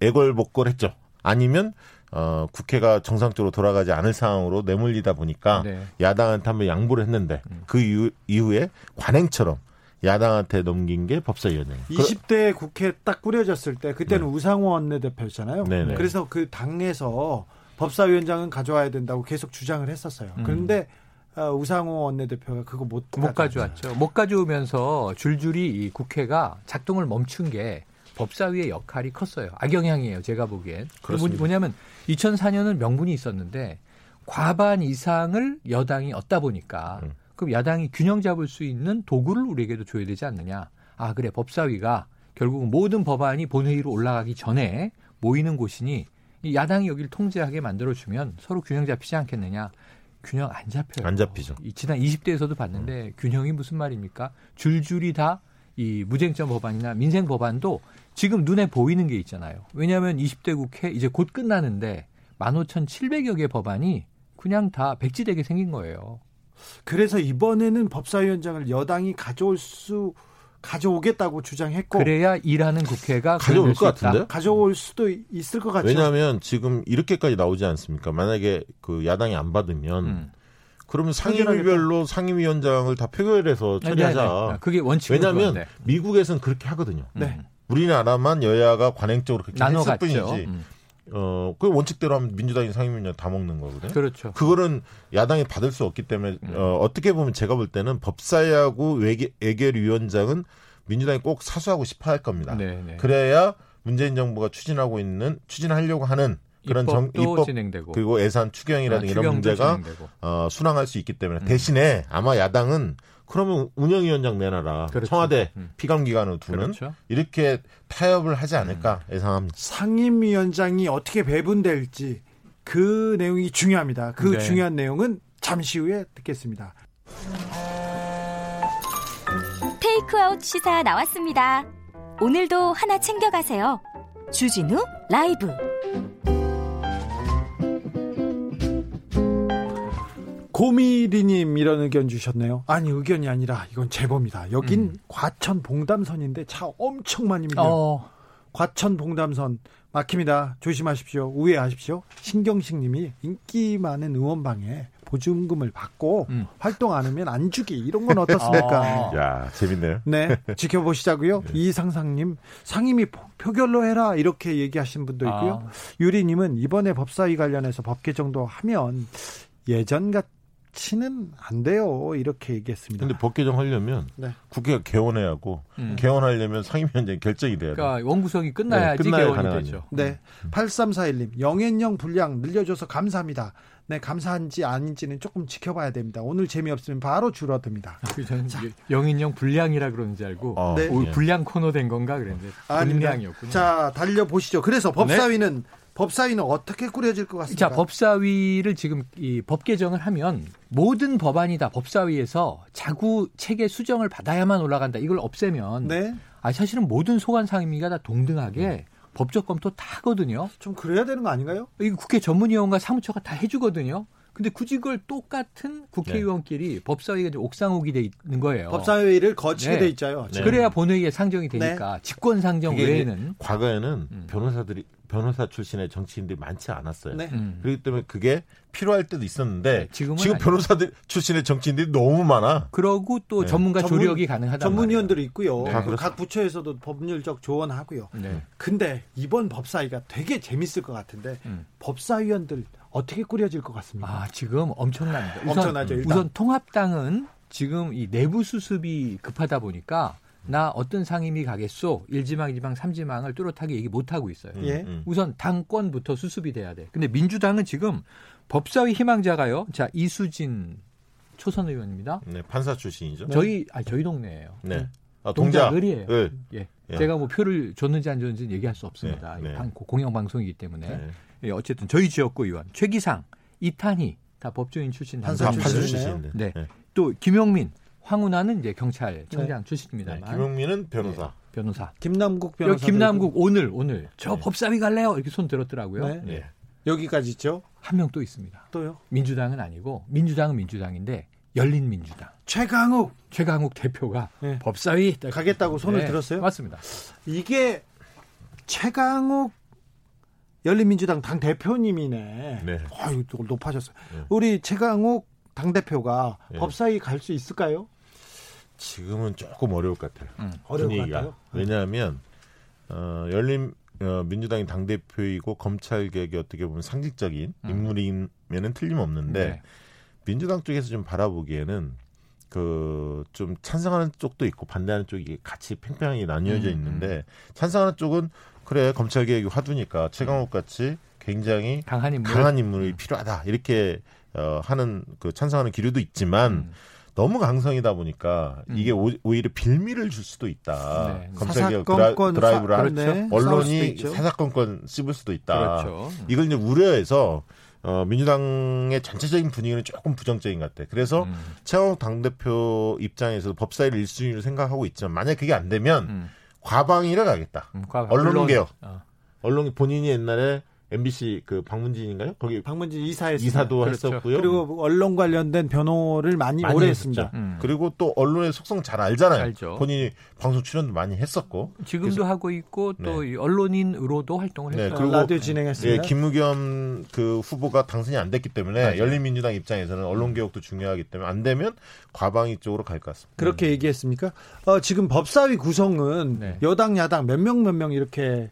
애걸복걸했죠. 아니면 어, 국회가 정상적으로 돌아가지 않을 상황으로 내몰리다 보니까
네.
야당한테 한번 양보를 했는데 그 이후, 이후에 관행처럼 야당한테 넘긴 게 법사위원장.
20대 국회 딱 꾸려졌을 때 그때는 우상호 원내대표였잖아요.
네. 네네.
그래서 그 당에서 법사위원장은 가져와야 된다고 계속 주장을 했었어요.
음.
그런데 어, 우상호 원내대표가 그거 못,
못 가져왔죠. 못 가져오면서 줄줄이 이 국회가 작동을 멈춘 게 법사위의 역할이 컸어요. 악영향이에요. 제가 보기엔.
그렇습니다.
뭐냐면 2004년은 명분이 있었는데 과반 이상을 여당이 얻다 보니까
음.
그럼 야당이 균형 잡을 수 있는 도구를 우리에게도 줘야 되지 않느냐. 아 그래 법사위가 결국 모든 법안이 본회의로 올라가기 전에 모이는 곳이니 이 야당이 여기를 통제하게 만들어주면 서로 균형 잡히지 않겠느냐. 균형 안 잡혀요.
안 잡히죠.
이 지난 20대에서도 봤는데 균형이 무슨 말입니까? 줄줄이 다 이 무쟁점 법안이나 민생 법안도 지금 눈에 보이는 게 있잖아요. 왜냐하면 20대 국회 이제 곧 끝나는데 15,700여 개 법안이 그냥 다 백지되게 생긴 거예요.
그래서 이번에는 법사위원장을 여당이 가져올 수 가져오겠다고 주장했고
그래야 일하는 국회가
가져올 것
있다.
같은데요?
가져올 수도 있을 것 같죠.
왜냐하면 지금 이렇게까지 나오지 않습니까? 만약에 그 야당이 안 받으면
음.
그러면 상임위별로 상임위원장을 다 표결해서 처리하자.
네, 네. 그게 원칙으로
왜냐하면. 미국에서는 그렇게 하거든요.
네.
우리나라만 여야가 관행적으로 그렇게 했을. 뿐이지.
음.
어, 그 원칙대로 하면 민주당이 상임위원장 다 먹는 거거든요.
그렇죠.
그거는 야당이 받을 수 없기 때문에
음.
어, 어떻게 보면 제가 볼 때는 법사위하고 외계, 외결위원장은 민주당이 꼭 사수하고 싶어 할 겁니다.
네, 네.
그래야 문재인 정부가 추진하고 있는 추진하려고 하는 그런 정,
입법 진행되고
그리고 예산 추경이라든가
아,
이런 문제가
진행되고.
어, 순항할 수 있기 때문에
음.
대신에 아마 야당은 그러면 운영위원장 내놔라
그렇죠.
청와대
음.
피감기관으로 두는
그렇죠.
이렇게 타협을 하지 않을까 예상합니다.
상임위원장이 어떻게 배분될지 그 내용이 중요합니다. 그
네.
중요한 내용은 잠시 후에 듣겠습니다.
테이크아웃 시사 나왔습니다. 오늘도 하나 챙겨가세요. 주진우 라이브.
고미리님 이런 의견 주셨네요. 아니 의견이 아니라 이건 제보입니다. 여긴
음.
과천 봉담선인데 차 엄청 많이 밀려요.
어,
과천 봉담선 막힙니다. 조심하십시오. 우회하십시오. 신경식님이 인기 많은 의원방에 보증금을 받고
음.
활동 안 하면 안 주기 이런 건 어떻습니까?
아.
야 재밌네요.
네, 지켜보시자고요. 이상상님 상임위 포- 표결로 해라 이렇게 얘기하신 분도 있고요.
아.
유리님은 이번에 법사위 관련해서 법 개정도 하면 예전 같 이는 안 돼요 이렇게 얘기했습니다.
근데 법 개정 하려면
네.
국회가 개원해야 하고
음.
개원하려면 상임위원장이 결정이 돼야 돼.
그러니까 원구성이 끝나야지
네, 끝나야
개원이
가능하죠.
되죠.
네, 8341님 영앤영 분량 늘려줘서 감사합니다. 네, 감사한지 아닌지는 조금 지켜봐야 됩니다. 오늘 재미없으면 바로 줄어듭니다.
그 저는 이게 영인형 불량이라 그러는지 알고
어,
네.
오,
예.
불량 코너 된 건가 그랬는데
아닙니다.
불량이었군요.
자, 달려 보시죠. 그래서 법사위는 법사위는 어떻게 꾸려질 것 같습니까?
자, 법사위를 지금 이 법 개정을 하면 모든 법안이 다 법사위에서 자구 체계 수정을 받아야만 올라간다. 이걸 없애면
네,
아 사실은 모든 소관 상임위가 다 동등하게 법적 검토 다 하거든요.
좀 그래야 되는 거 아닌가요?
이 국회 전문위원과 사무처가 다 해주거든요. 근데 굳이 그걸 똑같은 국회의원끼리 법사위가 이제 옥상옥이 돼 있는 거예요.
법사위를 거치게
네.
돼 있죠.
네.
그래야 본회의에 상정이 되니까 직권 상정 외에는
과거에는
음.
변호사들이 변호사 출신의 정치인들이 많지 않았어요.
네.
음.
그렇기 때문에 그게 필요할 때도 있었는데
네, 지금은
지금. 변호사들 출신의 정치인들이 너무 많아.
그러고 또
네.
전문가
전문-
조력이 가능하다.
전문위원들이 있고요.
네.
각 부처에서도 법률적 조언하고요.
네.
근데 이번 법사위가 되게 재밌을 것 같은데
음.
법사위원들 어떻게 꾸려질 것 같습니까?
아 지금 엄청납니다. 우선,
엄청나죠, 일단.
우선 통합당은 지금 이 내부 수습이 급하다 보니까 나 어떤 상임위 가겠소 1지망, 2지망, 3지망을 뚜렷하게 얘기 못 하고 있어요.
음,
예.
음.
우선 당권부터 수습이 돼야 돼. 근데 민주당은 지금 법사위 희망자가요. 자 이수진 초선 의원입니다.
네, 판사 출신이죠.
저희 아 저희 동네예요.
네. 아,
동작
동작.
을이에요.
네.
예.
예.
제가 뭐 표를 줬는지 안 줬는지 는 얘기할 수 없습니다.
네, 네.
방- 공영방송이기 때문에.
네.
예, 어쨌든 저희 지역구 의원 최기상, 이탄희 다 법조인 출신
판사 출신이네요.
출신인데.
네. 또 김용민, 황운하는 이제 경찰청장
네,
출신입니다만
김용민은 변호사.
변호사.
김남국 변호사
김남국 오늘 오늘 저
네.
법사위 갈래요 이렇게 손 들었더라고요.
네.
예.
여기까지 있죠.
한 명 또 있습니다.
또요.
민주당은 아니고 민주당은 민주당인데 열린민주당
최강욱
최강욱 대표가
네.
법사위
가겠다고 손을
네,
들었어요.
맞습니다.
이게 최강욱 열린민주당 당 대표님이네.
네.
아유, 또 높아졌어요.
네.
우리 최강욱 당 대표가
네.
법사위 갈 수 있을까요?
지금은 조금 어려울 것 같아요.
음.
어려울 것
분위기가.
같아요.
왜냐하면 어, 열린 어, 민주당이 당 대표이고 검찰 개혁이 어떻게 보면 상징적인
음.
인물이면은 틀림없는데
네.
민주당 쪽에서 좀 바라보기에는 그 좀 찬성하는 쪽도 있고 반대하는 쪽이 같이 팽팽하게 나뉘어져
음,
있는데 찬성하는 쪽은 그래 검찰 개혁이 화두니까 최강욱 같이 굉장히
강한 인물.
강한 인물이 필요하다 이렇게 어, 하는 그 찬성하는 기류도 있지만
음.
너무 강성이다 보니까
음.
이게 오, 오히려 빌미를 줄 수도 있다.
네.
검찰 개혁
사사건건
드라, 이브를
네, 싸울 수도
언론이. 사사건건 씹을 수도 있다.
그렇죠.
이걸 이제 우려해서 어, 민주당의 전체적인 분위기는 조금 부정적인 것 같아. 그래서
음.
최강욱 당대표 입장에서도 법사위를 1순위로 생각하고 있지만 만약 그게 안 되면
음.
과방위를 가겠다.
음, 과-
언론 개혁.
어.
언론 본인이 옛날에 MBC 그 방문진인가요? 거기
박문진 이사했습니다.
이사도
그렇죠.
했었고요.
그리고 언론 관련된 변호를 많이,
많이
오래
했었죠.
했습니다.
음.
그리고 또 언론의 속성 잘 알잖아요.
알죠.
본인이 방송 출연도 많이 했었고.
지금도 하고 있고 또이 언론인으로도 활동을
네,
했어요.
그리고
라디오
예,
진행했습니다.
김우겸 그 후보가 당선이 안 됐기 때문에
맞아요.
열린민주당 입장에서는 언론 개혁도 중요하기 때문에 안 되면 과방위 쪽으로 갈 것 같습니다.
그렇게 얘기했습니까? 어, 지금 법사위 구성은
네.
여당 야당 몇 명 몇명 이렇게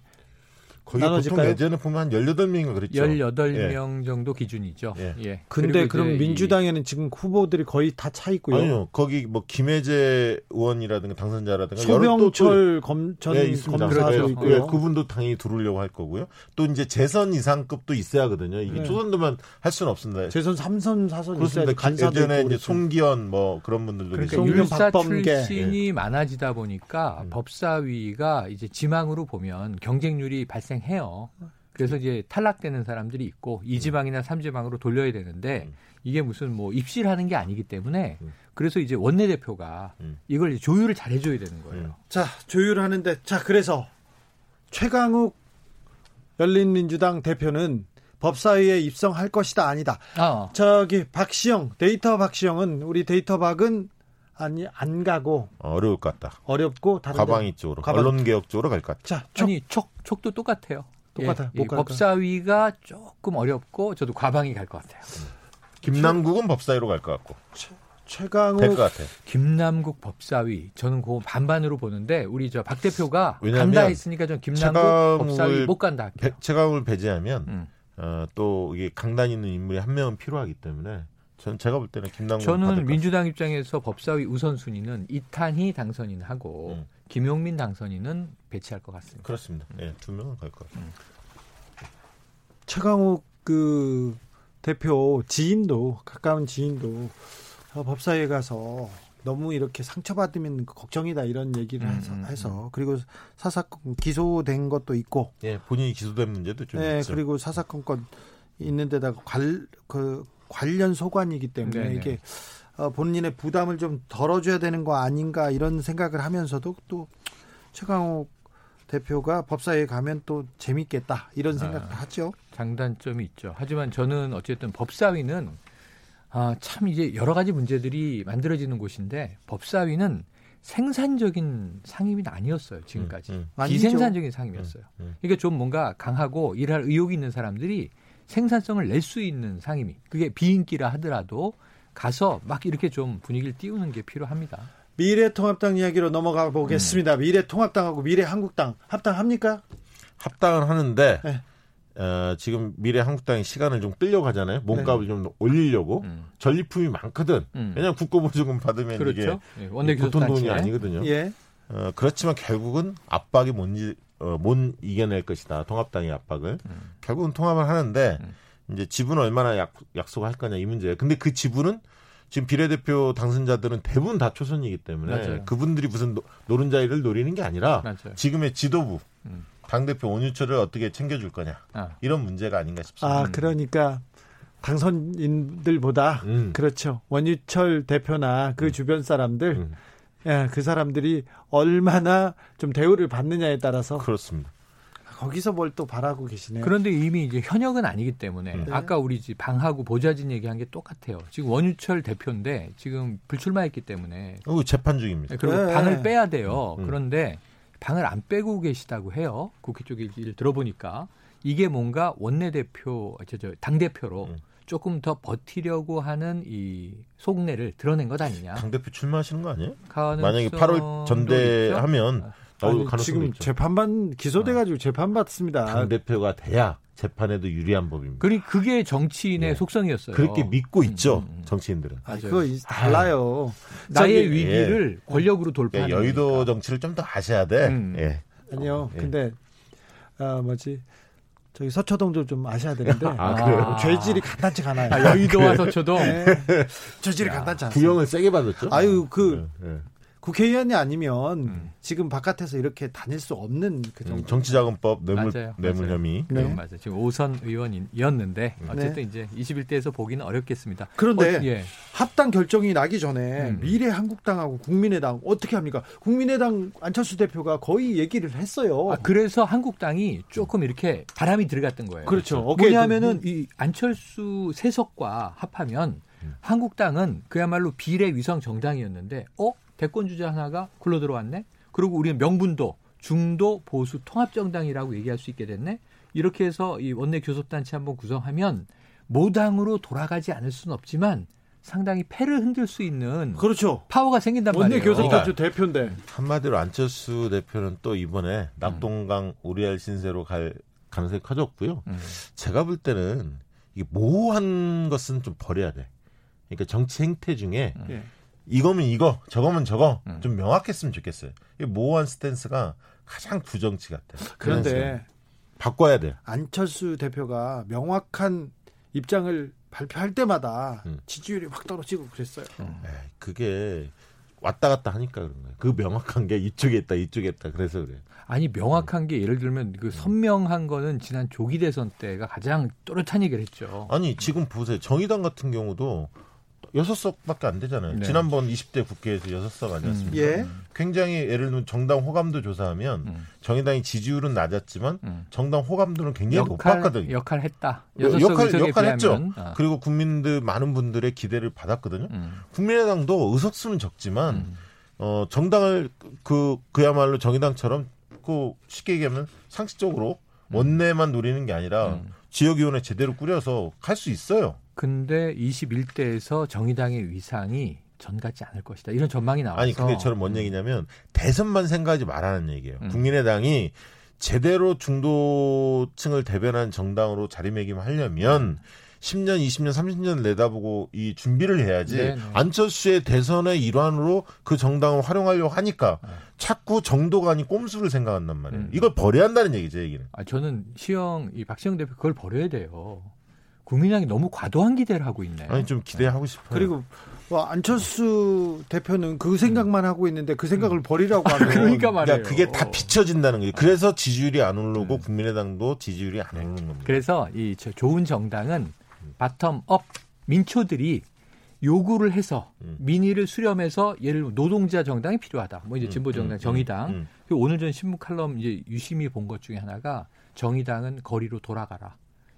거기
나눠질까요?
보통 예전에 보면 한 18명인가 그랬죠.
18명 정도 기준이죠.
예.
예.
근데 그럼
이제 이-
민주당에는 지금 후보들이 거의 다 차 있고요.
아니요. 거기 뭐 김혜재 의원이라든가 당선자라든가
소병철 검, 전
네, 있습니다.
검사도
그렇죠.
있고요.
예, 그분도 당연히 들어오려고 할 거고요. 또 이제 재선 이상급도 있어야 하거든요. 이게
네.
초선도만 할 수는 없습니다.
재선 3선 4선
그렇습니다.
간사도
예전에 이제. 송기현 뭐 그런 분들도
그러니까
계시고.
송기현,
율사
박범계.
출신이 많아지다 보니까
음.
법사위가 이제 지망으로 보면 경쟁률이 발생 해요. 그래서 이제 탈락되는 사람들이 있고 이지방이나삼지방으로 돌려야 되는데
음.
이게 무슨 뭐 입시를 하는 게 아니기 때문에
음.
그래서 이제 원내대표가
음.
이걸 조율을 잘 해줘야 되는 거예요.
음.
자, 조율하는데 자, 그래서 최강욱 열린민주당 대표는 법사위에 입성할 것이다 아니다.
아,
저기 박시영 데이터 박시영은 우리 데이터 박은 아니 안 가고
어려울 것 같다.
어렵고 다른
과방위 쪽으로
과방-
언론 개혁 쪽으로 갈 것 같다.
자, 촉,
아니 촉 촉도 똑같아요.
똑같아요.
예, 못이
갈까요?
법사위가 조금 어렵고 저도 과방이 갈 것 같아요.
김남국은 법사위로 갈 것 같고
최강욱
될것 같아.
김남국 법사위 저는 그거 반반으로 보는데 우리 저 박 대표가 간다 했으니까 전 김남국
최강욱을
법사위 못 간다 할게요.
배- 최강을 배제하면
음.
어, 또 이게 강단 있는 인물이 한 명은 필요하기 때문에 전 제가 볼 때는 김남국
저는 민주당 입장에서 법사위 우선순위는 이탄희 당선인 하고
음.
김용민 당선인은 배치할 것 같습니다.
그렇습니다. 예, 두 명은 갈 것 같아요.
최강욱 그 대표 지인도 가까운 지인도 어, 법사위에 가서 너무 이렇게 상처받으면 걱정이다 이런 얘기를
음,
해서,
음,
해서 그리고 사사건 기소된 것도 있고
예, 본인이 기소된 문제도 좀
네,
있죠.
그리고 사사건건 있는 데다가 관, 그 관련 소관이기 때문에
네네.
이게 어, 본인의 부담을 좀 덜어줘야 되는 거 아닌가 이런 생각을 하면서도 또 최강욱 대표가 법사위에 가면 또 재밌겠다 이런 생각도
아.
하죠.
장단점이 있죠. 하지만 저는 어쨌든 법사위는 아, 참 이제 여러 가지 문제들이 만들어지는 곳인데 법사위는 생산적인 상임이 아니었어요 지금까지
음,
아니죠.
비생산적인 상임이었어요.
음, 음.
이게 좀 뭔가 강하고 일할 의욕이 있는 사람들이 생산성을 낼 수 있는 상임위 그게 비인기라 하더라도 가서 막 이렇게 좀 분위기를 띄우는 게 필요합니다.
미래통합당 이야기로 넘어가 보겠습니다. 미래통합당하고 미래한국당 합당합니까?
합당은 하는데
네.
어, 지금 미래 한국당이 시간을 좀 끌려고 하잖아요. 몸값을 좀 올리려고
음.
전리품이 많거든.
음.
왜냐하면 국고보조금 받으면
그렇죠. 예,
이게
원내교섭
보통 돈이. 아니거든요.
예.
어, 그렇지만 결국은 압박이 못, 이- 어, 못 이겨낼 것이다. 통합당의 압박을.
음.
결국은 통합을 하는데
음.
이제 지분 얼마나 약, 약속을 할 거냐 이 문제예요. 근데 그 지분은 지금 비례대표 당선자들은 대부분 다 초선이기 때문에
맞아요.
그분들이 무슨 노, 노른자리를 노리는 게 아니라
맞아요.
지금의 지도부
음.
당대표 원유철을 어떻게 챙겨줄 거냐
아.
이런 문제가 아닌가 싶습니다.
아 그러니까 당선인들보다
음.
그렇죠. 원유철 대표나 그 주변 사람들,
음,
예, 그 사람들이 얼마나 좀 대우를 받느냐에 따라서
그렇습니다.
거기서 뭘 또 바라고 계시네요.
그런데 이미 이제 현역은 아니기 때문에
음.
아까 우리 집 방하고 보좌진 얘기한 게 똑같아요. 지금 원유철 대표인데 지금 불출마했기 때문에
어, 재판 중입니다.
그리고
네.
방을 빼야 돼요.
음.
그런데 방을 안 빼고 계시다고 해요. 국회 쪽 얘기를 들어보니까 이게 뭔가 원내 대표, 저, 저, 당 대표로
음.
조금 더 버티려고 하는 이 속내를 드러낸 것 아니냐.
당 대표 출마하시는 거 아니에요?
가능성도
만약에 8월
있죠?
전대하면 나올
아니,
가능성도
지금
있죠.
재판반 기소돼가지고 재판 받습니다.
당 대표가 돼야 재판에도 유리한 법입니다.
그리 그게 정치인의
네.
속성이었어요.
그렇게 믿고
음,
있죠
음, 음.
정치인들은.
아. 그거 이- 달라요.
나의
저기-
위기를 권력으로
예,
돌파하는
여의도
거니까.
정치를 좀 더 아셔야 돼.
음.
예.
아니요.
예.
근데 아 뭐지 저기 서초동도 좀 아셔야 되는데
아,
그래요?
죄질이 간단치 않아요.
아, 여의도와 서초동.
네. 죄질이 간단치 않아요.
구형을 세게 받았죠.
아유 그
예, 예.
국회의원이 아니면
음.
지금 바깥에서 이렇게 다닐 수 없는 그 정도.
음, 정치자금법 뇌물
맞아요.
뇌물
맞아요.
혐의.
네.
네. 맞아요. 지금 5선 의원이었는데 어쨌든
네.
이제 21대에서 보기는 어렵겠습니다.
그런데
어, 예.
합당 결정이 나기 전에
음.
미래 한국당하고 국민의당 어떻게 합니까? 국민의당 안철수 대표가 거의 얘기를 했어요.
아, 그래서 한국당이 조금 이렇게 바람이 들어갔던 거예요.
그렇죠.
뭐냐면은
좀-
이 안철수 세석과 합하면
음.
한국당은 그야말로 비례 위성 정당이었는데 어 대권 주자 하나가 굴러 들어왔네. 그리고 우리는 명분도 중도 보수 통합 정당이라고 얘기할 수 있게 됐네. 이렇게 해서 이 원내 교섭단체 한번 구성하면 모당으로 돌아가지 않을 수는 없지만 상당히 패를 흔들 수 있는
그렇죠.
파워가 생긴단
원내
말이에요.
교섭단체 대표인데
한마디로 안철수 대표는 또 이번에 낙동강 우리알 신세로 갈 가능성이 커졌고요.
음.
제가 볼 때는 이게 모호한 것은 좀 버려야 돼. 그러니까 정치 행태 중에
음.
예.
이거면 이거, 저거면 저거
음.
좀 명확했으면 좋겠어요. 이 모호한 스탠스가 가장 부정치 같아요.
그런데
바꿔야 돼요.
안철수 대표가 명확한 입장을 발표할 때마다
음.
지지율이 확 떨어지고 그랬어요.
에이, 그게 왔다 갔다 하니까 그런 거예요. 그 명확한 게 이쪽에 있다, 이쪽에 있다. 그래서 그래요.
아니 명확한 게 예를 들면 그 선명한 거는 지난 조기 대선 때가 가장 또렷한 얘기를 했죠.
아니 지금 보세요. 정의당 같은 경우도 여섯 석밖에 안 되잖아요.
네.
지난번 20대 국회에서 여섯 석 아니었습니까?
예.
굉장히 예를 들면 정당 호감도 조사하면
음.
정의당이 지지율은 낮았지만
음.
정당 호감도는 굉장히
역할
높았거든요.
역할 했다.
여-
여섯
역할
역할
역할 했죠.
비하면. 어.
그리고 국민들 많은 분들의 기대를 받았거든요.
음.
국민의당도 의석수는 적지만
음.
어 정당을 그 그야말로 정의당처럼 그 쉽게 얘기하면 상식적으로 원내만 노리는 게 아니라
음.
지역위원회 제대로 꾸려서 갈 수 있어요.
근데 21대에서 정의당의 위상이 전 같지 않을 것이다. 이런 전망이 나와서
아니 그게 저는 뭔 얘기냐면 대선만 생각하지 말라는 얘기예요.
음.
국민의당이 제대로 중도층을 대변한 정당으로 자리매김하려면 10년, 20년, 30년 내다보고 이 준비를 해야지
네, 네.
안철수의 대선의 일환으로 그 정당을 활용하려고 하니까
네.
자꾸 정도가 아닌 꼼수를 생각한단 말이에요.
음.
이걸 버려야 한다는 얘기죠, 얘기는.
아, 저는 시영 이 박시영 대표 그걸 버려야 돼요. 국민당이 너무 과도한 기대를 하고 있네.
아니 좀 기대하고 싶어요.
그리고 와, 안철수 대표는 그 생각만 하고 있는데 그 생각을 버리라고 하면
그러니까 말이에요.
그러니까 그게 다 비춰진다는 거예요. 그래서 지지율이 안 오르고 국민의당도 지지율이 안 오르는 겁니다.
그래서 이 저- 좋은 정당은 바텀업 민초들이 요구를 해서
음.
민의를 수렴해서 예를 들면 노동자 정당이 필요하다. 뭐 이제
음,
진보 정당,
음,
정의당.
음, 음.
오늘 전 신문 칼럼 이제 유심히 본 것 중에 하나가 정의당은 거리로 돌아가라.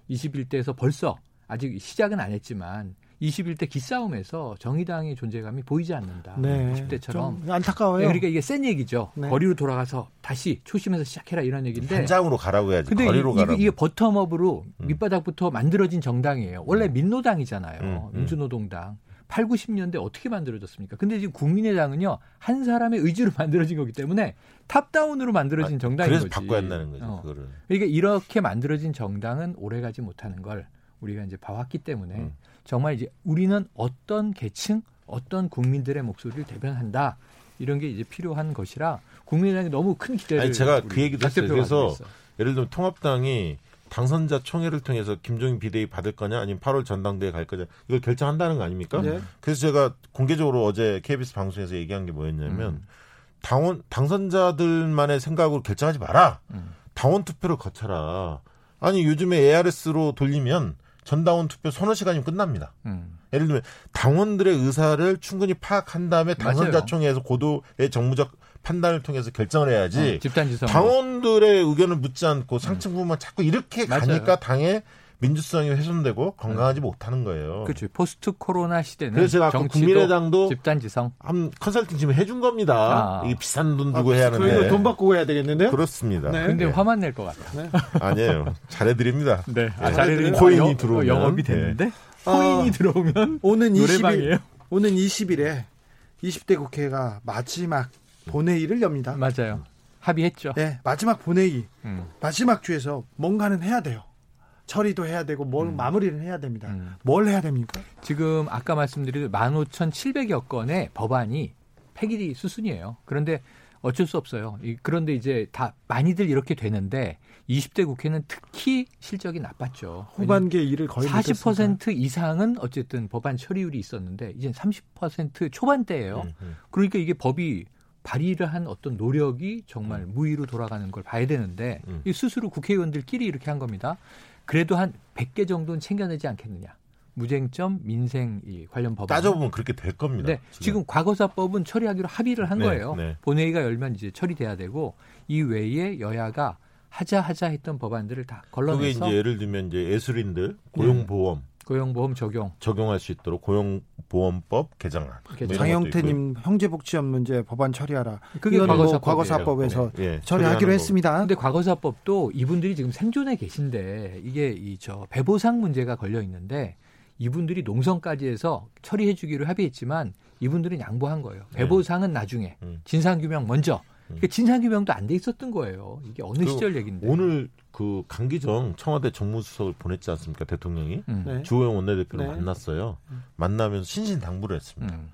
21대에서 벌써 아직 시작은 안 했지만 21대 기싸움에서 정의당의 존재감이 보이지 않는다.
네.
20대처럼.
좀 안타까워요.
그러니까 이게 센 얘기죠.
네.
거리로 돌아가서 다시 초심에서 시작해라 이런 얘기인데.
현장으로 가라고 해야지.
근데
거리로
이,
가라고.
게 이게 버텀업으로
음.
밑바닥부터 만들어진 정당이에요. 원래 민노당이잖아요.
음, 음.
민주노동당. 8, 90년대 어떻게 만들어졌습니까? 근데 지금 국민의당은요 한 사람의 의지로 만들어진 거기 때문에 탑다운으로 만들어진 정당인
그래서
거지.
바꿔야 한다는 거죠.
어.
그거를.
그러니까 이렇게 만들어진 정당은 오래가지 못하는 걸 우리가 이제 봐왔기 때문에
음.
정말 이제 우리는 어떤 계층, 어떤 국민들의 목소리를 대변한다 이런 게 이제 필요한 것이라 국민의당이 너무 큰 기대를
아니 제가 그 얘기도
박
했어요. 그래서. 예를 들면 통합당이 당선자 총회를 통해서 김종인 비대위 받을 거냐 아니면 8월 전당대회 갈 거냐 이걸 결정한다는 거 아닙니까?
네.
그래서 제가 공개적으로 어제 KBS 방송에서 얘기한 게 뭐였냐면
음.
당원 당선자들만의 생각으로 결정하지 마라.
음.
당원 투표를 거쳐라. 아니 요즘에 ARS로 돌리면 전당원 투표 서너 시간이면 끝납니다.
음.
예를 들면 당원들의 의사를 충분히 파악한 다음에 당선자. 총회에서 고도의 정무적 판단을 통해서 결정을 해야지
어, 집단 지성
당원들의 의견을 묻지 않고 상층부만 자꾸 이렇게
맞아요.
가니까 당의 민주성이 훼손되고 건강하지 못하는 거예요.
그렇죠. post 코로나 시대는
그래서 제가 아까 국민의당도
집단 지성.
한 컨설팅 지금 해준 겁니다.
아.
이게 비싼 돈
아,
주고 해야
그거
하는데
돈 받고 해야 되겠는데요?
그렇습니다.
네.
근데
예.
화만 낼 것 같아.
아니에요. 잘해드립니다.
네.
아,
잘해드리면
코인이
영-
들어오면.
영업이
네.
됐는데
아.
코인이 들어오면
오는 20일
노래방이에요.
오는 20일에 20대 국회가 마지막 본회의를 엽니다.
맞아요. 합의했죠.
네, 마지막 본회의
음.
마지막 주에서 뭔가는 해야 돼요. 처리도 해야 되고 뭘 마무리를 해야 됩니다.
음.
뭘 해야 됩니까?
지금 아까 말씀드린 15,700여 건의 법안이 폐기 수순이에요. 그런데 어쩔 수 없어요. 이- 그런데 이제 다 많이들 이렇게 되는데 20대 국회는 특히 실적이 나빴죠.
후반기에 일을 거의 못했으니까.
40% 이상은 어쨌든 법안 처리율이 있었는데 이제 30% 초반대예요.
음, 음.
그러니까 이게 법이 발의를 한 어떤 노력이 정말 무의로 돌아가는 걸 봐야 되는데
음.
이 스스로 국회의원들끼리 이렇게 한 겁니다. 그래도 한 100개 정도는 챙겨내지 않겠느냐. 무쟁점 민생 이 관련 법안.
따져보면 그렇게 될 겁니다.
네, 지금 과거사법은 처리하기로 합의를 한
네,
거예요.
네.
본회의가 열면 이제 처리돼야 되고 이 외에 여야가 하자 하자 했던 법안들을 다
그게
걸러내서
이제 예를 들면 이제 예술인들 고용보험
고용보험 적용
적용할 수 있도록 고용보험법 개정안. 것도
장영태님 형제복지업 문제 법안 처리하라.
그게
뭐
과거사법이에요.
과거사법에서
있고요. 예, 예,
처리하기로 했습니다.
근데 과거사법도 이분들이 지금 생존에 계신데 이게 이 저 배보상 문제가 걸려 있는데 이분들이 농성까지 해서 처리해 주기로 합의했지만 이분들은 양보한 거예요.
네.
배보상은 나중에
음.
진상 규명 먼저. 그러니까 진상 규명도 안 돼 있었던 거예요. 이게 어느
그
시절 얘기인데.
오늘 그 강기정 청와대 정무수석을 보냈지 않습니까 대통령이
음.
네.
주호영 원내대표를
네.
만났어요. 만나면서 신신당부를 했습니다.
음.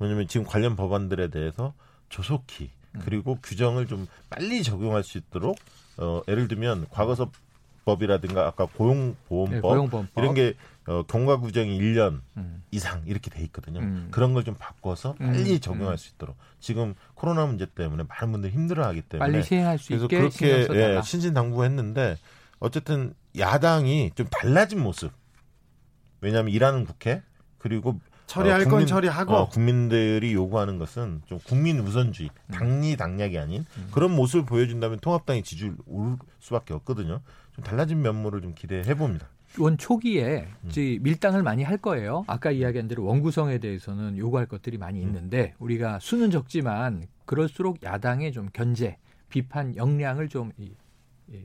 왜냐하면 지금 관련 법안들에 대해서 조속히
음.
그리고 규정을 좀 빨리 적용할 수 있도록 어, 예를 들면 과거사법이라든가 아까 고용보험법
네, 고용보험법.
이런 게 어, 경과 규정이 1년
음.
이상 이렇게 돼 있거든요.
음.
그런 걸 좀 바꿔서 빨리
음,
적용할
음.
수 있도록 지금 코로나 문제 때문에 많은 분들이 힘들어하기 때문에
빨리 시행할 수
그래서
있게
그렇게. 예, 신신당부했는데 어쨌든 야당이 좀 달라진 모습. 왜냐하면 일하는 국회 그리고
처리할
어,
건
국민-
처리하고
어, 국민들이 요구하는 것은 좀 국민 우선주의,
음.
당리 당략이 아닌 그런 모습을 보여준다면 통합당의 지지율 오를 수밖에 없거든요. 좀 달라진 면모를 좀 기대해 봅니다.
원 초기에
음.
밀당을 많이 할 거예요. 아까 이야기한 대로 원구성에 대해서는 요구할 것들이
음.
많이 있는데 우리가 수는 적지만 그럴수록 야당의 좀 견제, 비판 역량을 좀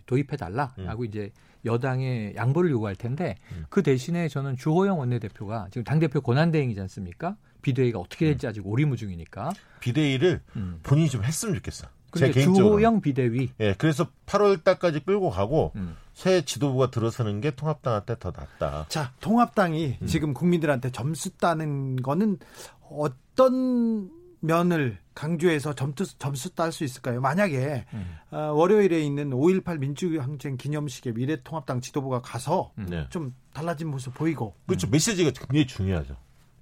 도입해 달라라고 이제 여당의 양보를 요구할 텐데
음.
그 대신에 저는 주호영 원내대표가 지금 당 대표 권한 대행이지 않습니까? 비대위가 어떻게
음.
될지 아직 오리무중이니까.
비대위를
음.
본인이 좀 했으면 좋겠어. 제
그러니까
개인적으로.
주호영 비대위.
예, 그래서 8월 달까지 끌고 가고
음.
새 지도부가 들어서는 게 통합당한테 더 낫다.
자 통합당이
음.
지금 국민들한테 점수 따는 거는 어떤 면을 강조해서 점수 점수 딸 수 있을까요? 만약에
음.
어, 월요일에 있는 5.18 민주항쟁 기념식에 미래통합당 지도부가 가서
네.
좀 달라진 모습 보이고
그렇죠. 메시지가 굉장히 중요하죠.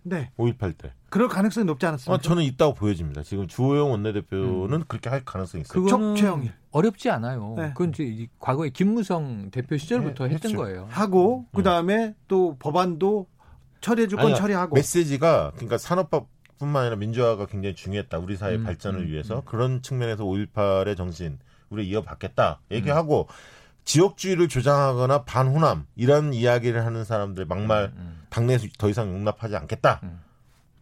네
5.18 때.
그럴 가능성이 높지 않았습니까?
아, 저는 있다고 보여집니다. 지금 주호영 원내대표는 그렇게 할 가능성이 있어요.
그거는
최영일.
어렵지 않아요.
네.
그건 이제 이 과거에 김무성 대표 시절부터
네,
했던
했죠.
거예요.
하고 그 다음에 또 법안도 처리해 줄 건
아니,
처리하고
메시지가 그러니까 산업법 뿐만 아니라 민주화가 굉장히 중요했다. 우리 사회
음,
발전을
음,
위해서 그런 측면에서 5.18의 정신 우리 이어받겠다 얘기하고 지역주의를 조장하거나 반호남 이런 이야기를 하는 사람들 막말
음.
당내에서 더 이상 용납하지 않겠다.
음.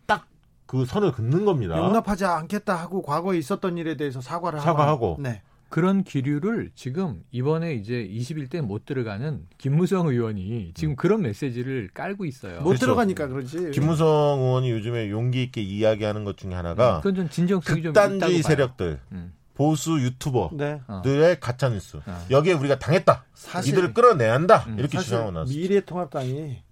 딱그 선을 긋는 겁니다.
용납하지 않겠다 하고 과거에 있었던 일에 대해서 사과를
사과하고.
하고 네.
그런 기류를 지금 이번에 이제 21대 못 들어가는 김무성 의원이 지금 그런 메시지를 깔고 있어요.
못
그렇죠.
들어가니까 그러지.
김무성 의원이 요즘에 용기 있게 이야기하는 것 중에 하나가
그건 좀 진정성이 좀
극단주의. 세력들,
음.
보수 유튜버
네.
어.
들의 가짜 뉴스
어.
여기에 우리가 당했다.
사실-
이들을 끌어내야 한다.
음,
이렇게 주장하고 나왔어요.
미래통합당이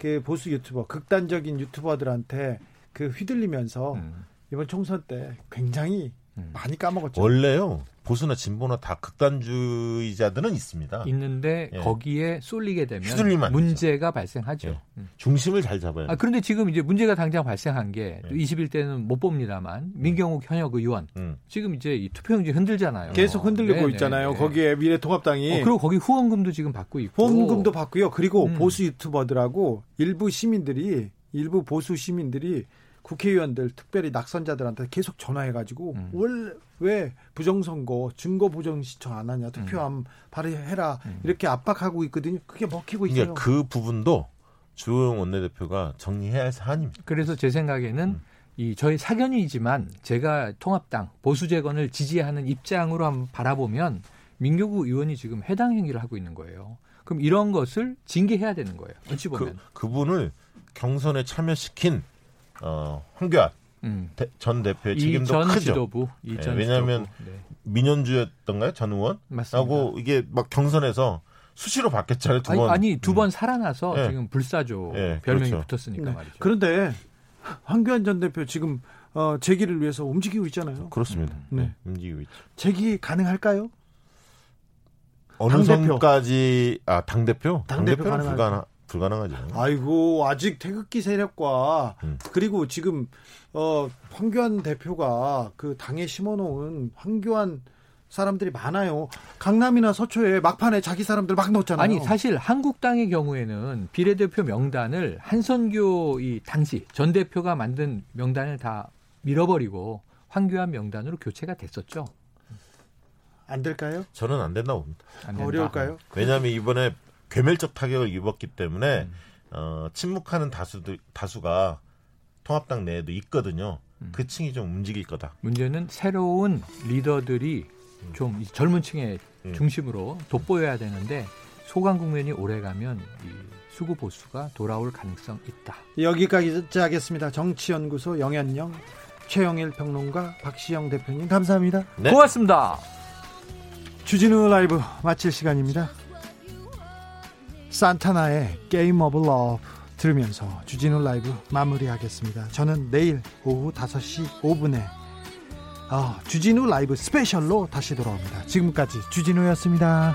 그 보수 유튜버 극단적인 유튜버들한테 그 휘둘리면서
음.
이번 총선 때 굉장히
음.
많이 까먹었죠.
원래요 보수나 진보나 다 극단주의자들은 있습니다.
있는데
예.
거기에 쏠리게 되면 문제가 발생하죠.
예.
음.
중심을 잘 잡아야
아,
돼.
그런데 지금 이제 문제가 당장 발생한 게또
예.
21대는 못 봅니다만 민경욱 현역 의원
음.
지금 이제 이 투표용지 흔들잖아요.
계속 흔들리고
네, 네,
있잖아요.
네.
거기에 미래통합당이
어, 그리고 거기 후원금도 지금 받고 있고.
후원금도 받고요. 그리고
음.
보수 유튜버들하고 일부 시민들이 일부 보수 시민들이 국회의원들 특별히 낙선자들한테 계속 전화해가지고
음.
원래 왜 부정선거 증거 부정 신청 안 하냐 투표함 발의해라
음.
이렇게 압박하고 있거든요. 그게 먹히고 있어요.
그러니까 그 부분도 주호영 원내대표가 정리해야 할 사안입니다.
그래서 제 생각에는
음.
이 저희 사견이지만 제가 통합당 보수 재건을 지지하는 입장으로 한번 바라보면 민교구 의원이 지금 해당 행위를 하고 있는 거예요. 그럼 이런 것을 징계해야 되는 거예요. 어찌 보면.
그, 그분을 경선에 참여시킨 어, 황교안
음.
대- 전 대표의
이
책임도
전
크죠.
지도부, 이전
네, 왜냐하면
지도부. 네,
민현주였던가요? 전 의원?
맞습니다.
하고 이게 막 경선에서 수시로 바뀌었잖아요. 두
아니,
번.
아니 두번
음.
살아나서
네.
지금 불사조
네,
별명이
그렇죠.
붙었으니까
네.
말이죠.
그런데 황교안 전 대표 지금 어, 재기를 위해서 움직이고 있잖아요.
그렇습니다.
음.
네.
네. 움직이고 있죠.
재기 가능할까요?
어느
당대표.
선까지 아 당 대표?
당 대표
당대표는
가능하죠.
불가능 불가능하죠.
아이고 아직 태극기 세력과
음.
그리고 지금 어 황교안 대표가 그 당에 심어놓은 황교안 사람들이 많아요. 강남이나 서초에 막판에 자기 사람들 막 넣었잖아요.
아니 사실 한국당의 경우에는 비례대표 명단을 한선교 이 당시 전 대표가 만든 명단을 다 밀어버리고 황교안 명단으로 교체가 됐었죠.
안 될까요?
저는 안 된다고 봅니다.
안 된다.
어려울까요?
왜냐하면 이번에 괴멸적 타격을 입었기 때문에
음.
어, 침묵하는 다수들 다수가 통합당 내에도 있거든요.
음.
그 층이 좀 움직일 거다.
문제는 새로운 리더들이 좀이 젊은 층의
음.
중심으로 돋보여야 되는데 소강 국면이 오래가면 이 수구 보수가 돌아올 가능성 있다.
여기까지 하겠습니다. 정치연구소 영현영 최영일 평론가 박시영 대표님 감사합니다.
네.
고맙습니다.
주진우 라이브 마칠 시간입니다. 산타나의 Game of Love 들으면서 주진우 라이브 마무리하겠습니다. 저는 내일 오후 5시 5분에 아, 주진우 라이브 스페셜로 다시 돌아옵니다. 지금까지 주진우였습니다.